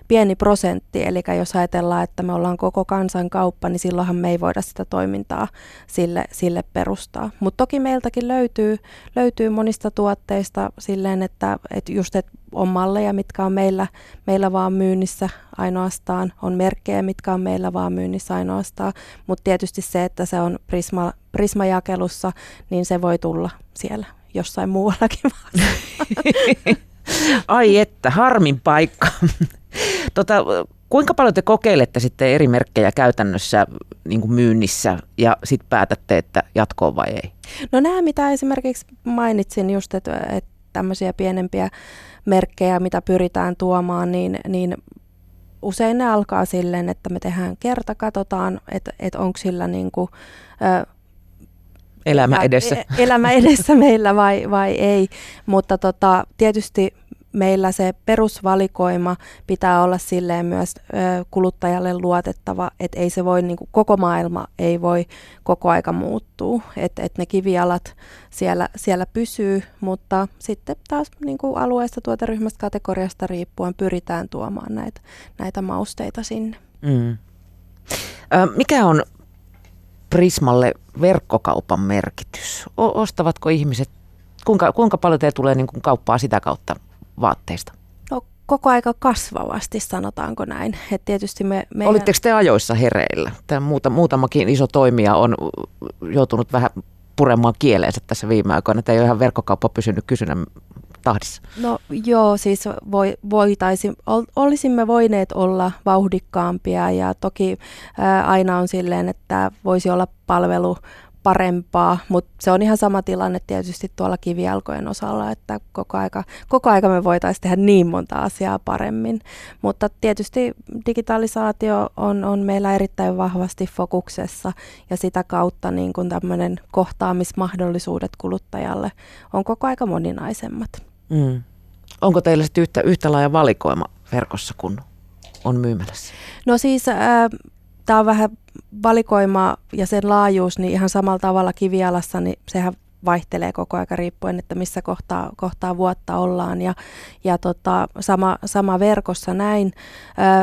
pieni prosentti. Eli jos ajatellaan, että me ollaan koko kansan kauppa, niin silloinhan me ei voida sitä toimintaa sille, sille perustaa. Mutta toki meiltäkin löytyy, löytyy monista tuotteista silleen, että, että just että on malleja, mitkä on meillä, meillä vaan myynnissä ainoastaan, on merkkejä, mitkä on meillä vaan myynnissä ainoastaan, mutta tietysti se, että se on Prisma, Prisma-jakelussa, niin se voi tulla siellä jossain muuallakin [LAUGHS] Ai että, harmin paikka. tota, kuinka paljon te kokeilette sitten eri merkkejä käytännössä niin kuin myynnissä ja sitten päätätte, että jatkoon vai ei? No nämä, mitä esimerkiksi mainitsin just, että, että tämmöisiä pienempiä merkkejä, mitä pyritään tuomaan, niin, niin usein ne alkaa silleen, että me tehdään kerta, katsotaan, että, että onko sillä niin kuin, elämä edessä. E- elämä edessä [LAUGHS] meillä vai, vai ei, mutta tota, tietysti meillä se perusvalikoima pitää olla silleen myös ö, kuluttajalle luotettava, että ei se voi, niin kuin, koko maailma ei voi koko aika muuttua, että et ne kivialat siellä, siellä pysyy, mutta sitten taas niin kuin alueesta, tuoteryhmästä, kategoriasta riippuen pyritään tuomaan näitä, näitä mausteita sinne. Mm. Mikä on Prismalle verkkokaupan merkitys? O- ostavatko ihmiset, kuinka, kuinka paljon te tulee niin kuin kauppaa sitä kautta vaatteista? No koko aika kasvavasti, sanotaanko näin. Et tietysti me, meidän... Olitteko te ajoissa hereillä? Tämä muuta, muutamakin iso toimija on joutunut vähän puremaan kieleensä tässä viime aikoina, että ei ole ihan verkkokauppa pysynyt kysynnän tahdissa? No joo, siis voi, voitaisi, ol, olisimme voineet olla vauhdikkaampia ja toki ää, aina on silleen, että voisi olla palvelu parempaa, mutta se on ihan sama tilanne tietysti tuolla kivijalkojen osalla, että koko aika, koko aika me voitaisiin tehdä niin monta asiaa paremmin. Mutta tietysti digitalisaatio on, on meillä erittäin vahvasti fokuksessa ja sitä kautta niin kuin tämmöinen kohtaamismahdollisuudet kuluttajalle on koko aika moninaisemmat. Mm. Onko teillä sitten yhtä, yhtä laaja valikoima verkossa kuin on myymälässä? No siis äh, tämä on vähän valikoima ja sen laajuus, niin ihan samalla tavalla kivialassa, niin sehän vaihtelee koko aika riippuen, että missä kohtaa, kohtaa vuotta ollaan ja, ja tota, sama, sama verkossa näin.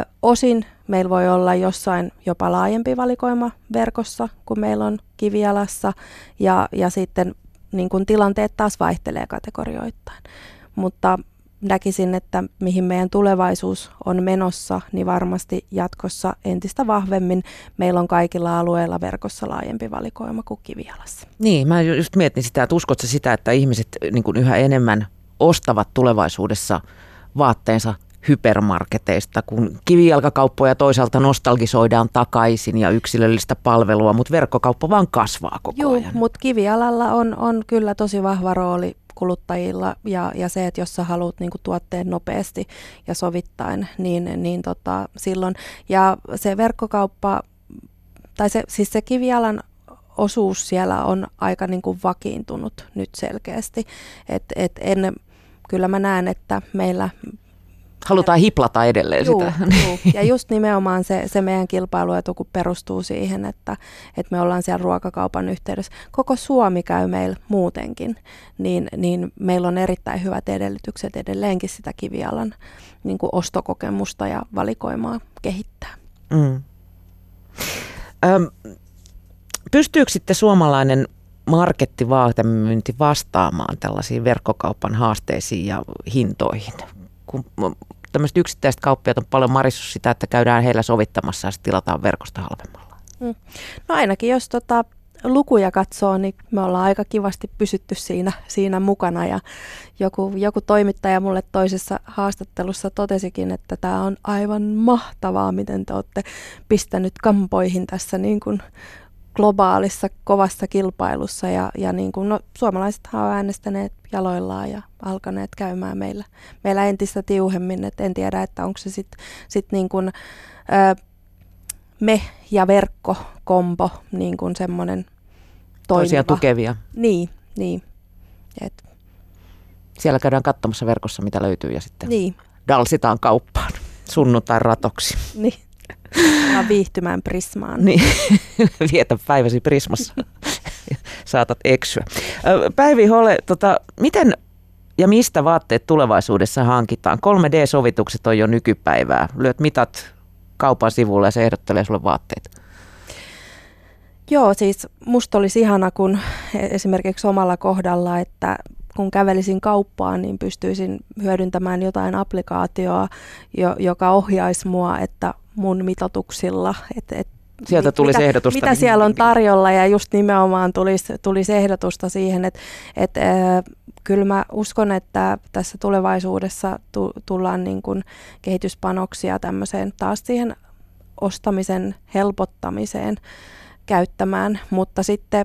Ö, osin meillä voi olla jossain jopa laajempi valikoima verkossa, kun meillä on kivialassa ja, ja sitten niin kun tilanteet taas vaihtelee kategorioittain. Mutta näkisin, että mihin meidän tulevaisuus on menossa, niin varmasti jatkossa entistä vahvemmin meillä on kaikilla alueilla verkossa laajempi valikoima kuin kivialassa. Niin, mä just mietin sitä, että uskotko sitä, että ihmiset niin kuin yhä enemmän ostavat tulevaisuudessa vaatteensa hypermarketeista, kun kivijalkakauppoja toisaalta nostalgisoidaan takaisin ja yksilöllistä palvelua, mutta verkkokauppa vaan kasvaa koko Joo, ajan. mutta kivialalla on, on kyllä tosi vahva rooli kuluttajilla ja, ja se, että jos sä haluat niin tuotteen nopeasti ja sovittain, niin, niin tota, silloin. Ja se verkkokauppa, tai se, siis se kivialan osuus siellä on aika niin kuin vakiintunut nyt selkeästi. Et, et en, kyllä mä näen, että meillä Halutaan hiplata edelleen juu, sitä. Juu. [LAUGHS] Ja just nimenomaan se, se meidän kilpailuetu, kun perustuu siihen, että, että me ollaan siellä ruokakaupan yhteydessä. Koko Suomi käy meillä muutenkin, niin, niin meillä on erittäin hyvät edellytykset edelleenkin sitä kivialan niin kuin ostokokemusta ja valikoimaa kehittää. Mm. Öm, pystyykö sitten suomalainen markettivaatemyynti vastaamaan tällaisiin verkkokaupan haasteisiin ja hintoihin? Kun tämmöiset yksittäiset kauppiat on paljon marissus sitä, että käydään heillä sovittamassa ja tilataan verkosta halvemmalla. Mm. No ainakin jos tota, lukuja katsoo, niin me ollaan aika kivasti pysytty siinä, siinä mukana ja joku, joku toimittaja mulle toisessa haastattelussa totesikin, että tämä on aivan mahtavaa, miten te olette pistänyt kampoihin tässä niin kuin globaalissa kovassa kilpailussa ja, ja niin kuin, no, suomalaiset on äänestäneet jaloillaan ja alkaneet käymään meillä, meillä entistä tiuhemmin, että en tiedä, että onko se sitten sit niin kuin, ö, me ja verkko kombo niin kuin semmoinen toimiva. Toisia tukevia. Niin, niin. Et. Siellä käydään katsomassa verkossa, mitä löytyy ja sitten niin. dalsitaan kauppaan sunnuntai ratoksi. Niin. Ja viihtymään Prismaan. Niin, [LAUGHS] vietä päiväsi Prismassa. [LAUGHS] Saatat eksyä. Päivi Hole, tota, miten ja mistä vaatteet tulevaisuudessa hankitaan? 3D-sovitukset on jo nykypäivää. Lyöt mitat kaupan sivulle ja se ehdottelee sulle vaatteet. Joo, siis musta olisi ihana, kun esimerkiksi omalla kohdalla, että kun kävelisin kauppaan, niin pystyisin hyödyntämään jotain applikaatioa, joka ohjaisi mua, että mun mitotuksilla, että et, Sieltä tulisi mitä, ehdotusta. Mitä siellä on tarjolla ja just nimenomaan tulisi, tulisi ehdotusta siihen, että et, äh, kyllä mä uskon, että tässä tulevaisuudessa tu, tullaan niin kuin kehityspanoksia tämmöiseen taas siihen ostamisen helpottamiseen käyttämään, mutta sitten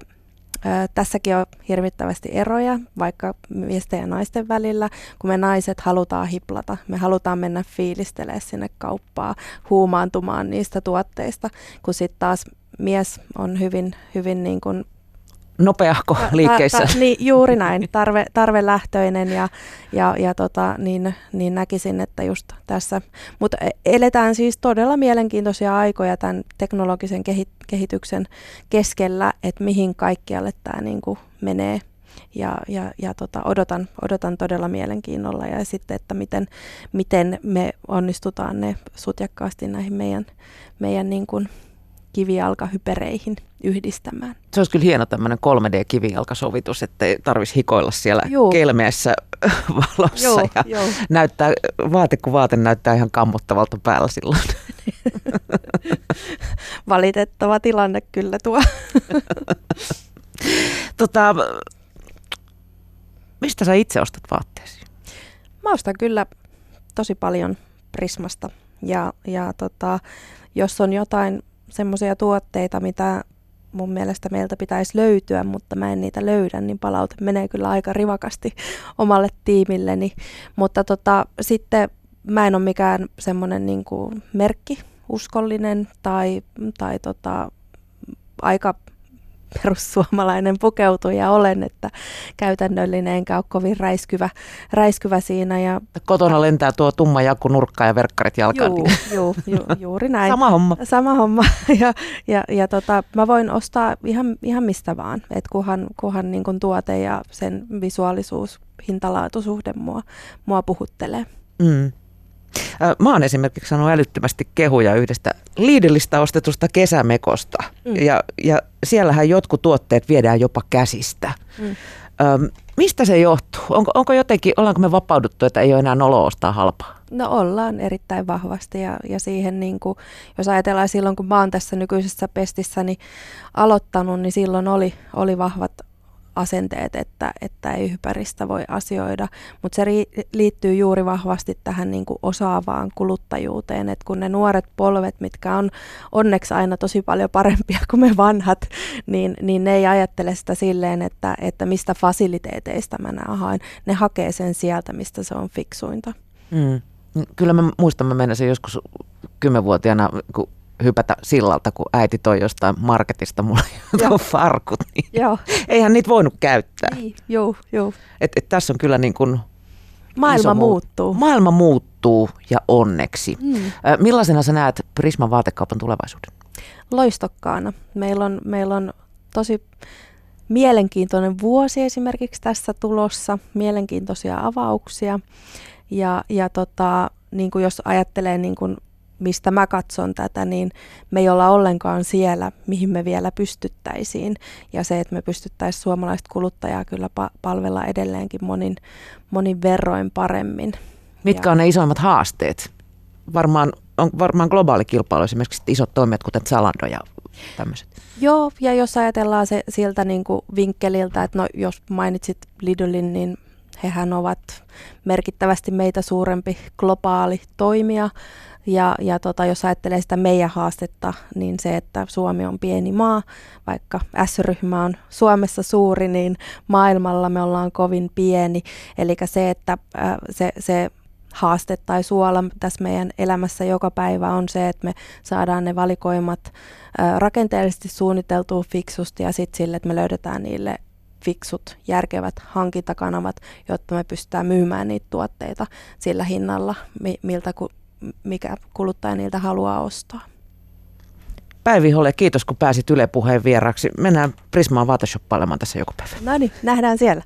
Tässäkin on hirvittävästi eroja, vaikka miesten ja naisten välillä, kun me naiset halutaan hiplata. Me halutaan mennä fiilistelemään sinne kauppaa, huumaantumaan niistä tuotteista, kun sitten taas mies on hyvin, hyvin niin kuin nopeahko liikkeissä. Ta, ta, niin, juuri näin, tarve, tarvelähtöinen ja, ja, ja tota, niin, niin näkisin, että just tässä. Mutta e, eletään siis todella mielenkiintoisia aikoja tämän teknologisen kehityksen keskellä, että mihin kaikkialle tämä niin kuin menee. Ja, ja, ja tota, odotan, odotan todella mielenkiinnolla ja sitten, että miten, miten me onnistutaan ne sutjakkaasti näihin meidän, meidän niin kuin kivijalkahypereihin yhdistämään. Se olisi kyllä hieno tämmöinen 3D-kivijalkasovitus, ettei tarvitsisi hikoilla siellä Juu. kelmeessä [LAUGHS] valossa. Joo, ja joo. Näyttää, vaate kuin vaate näyttää ihan kammottavalta päällä silloin. [LAUGHS] Valitettava tilanne kyllä tuo. [LAUGHS] tota, mistä sä itse ostat vaatteesi? Mä ostan kyllä tosi paljon Prismasta. Ja, ja tota, jos on jotain semmoisia tuotteita, mitä mun mielestä meiltä pitäisi löytyä, mutta mä en niitä löydä, niin palaute menee kyllä aika rivakasti [LAUGHS] omalle tiimilleni. Mutta tota, sitten mä en ole mikään semmoinen niin merkki uskollinen tai, tai tota, aika perussuomalainen pukeutuja olen, että käytännöllinen enkä ole kovin räiskyvä, räiskyvä siinä. Ja, Kotona lentää tuo tumma jakku nurkka ja verkkarit jalkaan. Juu, juu, ju, juuri näin. Sama homma. Sama homma. [LAUGHS] Ja, ja, ja tota, mä voin ostaa ihan, ihan mistä vaan, että kunhan, kunhan niin kun tuote ja sen visuaalisuus, hintalaatusuhde mua, mua puhuttelee. Mm. Mä oon esimerkiksi sanonut älyttömästi kehuja yhdestä Lidlistä ostetusta kesämekosta. Mm. Ja, ja siellähän jotkut tuotteet viedään jopa käsistä. Mm. Ö, mistä se johtuu? Onko, onko jotenkin, ollaanko me vapauduttu, että ei ole enää nolo ostaa halpaa? No ollaan erittäin vahvasti ja, ja siihen niin kuin, jos ajatellaan silloin, kun mä oon tässä nykyisessä pestissä niin aloittanut, niin silloin oli, oli vahvat asenteet, että, että ei hyperistä voi asioida, mutta se liittyy juuri vahvasti tähän niin kuin osaavaan kuluttajuuteen, että kun ne nuoret polvet, mitkä on onneksi aina tosi paljon parempia kuin me vanhat, niin, niin ne ei ajattele sitä silleen, että, että mistä fasiliteeteista mä nämä. Ne hakee sen sieltä, mistä se on fiksuinta. Mm. Kyllä mä muistan, mä menisin joskus kymmenvuotiaana, kun hypätä sillalta, kun äiti toi jostain marketista mulle [LAUGHS] tuon farkut. Niin Joo. Eihän niitä voinut käyttää. Niin, joo, joo. Et, et tässä on kyllä niin kuin Maailma muuttuu. Maailma muuttuu ja onneksi. Mm. Millaisena sä näet Prisman vaatekaupan tulevaisuuden? Loistokkaana. Meillä on, meillä on tosi mielenkiintoinen vuosi esimerkiksi tässä tulossa, mielenkiintoisia avauksia. Ja, ja tota, niin kuin jos ajattelee niin kuin mistä mä katson tätä, niin me ei olla ollenkaan siellä, mihin me vielä pystyttäisiin. Ja se, että me pystyttäisiin suomalaista kuluttajaa kyllä pa- palvella edelleenkin monin, monin verroin paremmin. Mitkä ja... on ne isoimmat haasteet? Varmaan on varmaan globaali kilpailu, esimerkiksi isot toimijat, kuten Zalando ja tämmöiset. Joo, ja jos ajatellaan se siltä niin kuin vinkkeliltä, että no, jos mainitsit Lidlin, niin hehän ovat merkittävästi meitä suurempi globaali toimija. Ja, ja tota, jos ajattelee sitä meidän haastetta, niin se, että Suomi on pieni maa, vaikka S-ryhmä on Suomessa suuri, niin maailmalla me ollaan kovin pieni. Eli se, että äh, se, se haaste tai suola tässä meidän elämässä joka päivä on se, että me saadaan ne valikoimat äh, rakenteellisesti suunniteltua fiksusti ja sitten sille, että me löydetään niille fiksut, järkevät hankintakanavat, jotta me pystytään myymään niitä tuotteita sillä hinnalla, miltä mikä kuluttaja niiltä haluaa ostaa. Päivi Hole, kiitos kun pääsit Yle Puheen vieraksi. Mennään Prismaan vaateshoppailemaan tässä joku päivä. No niin, nähdään siellä.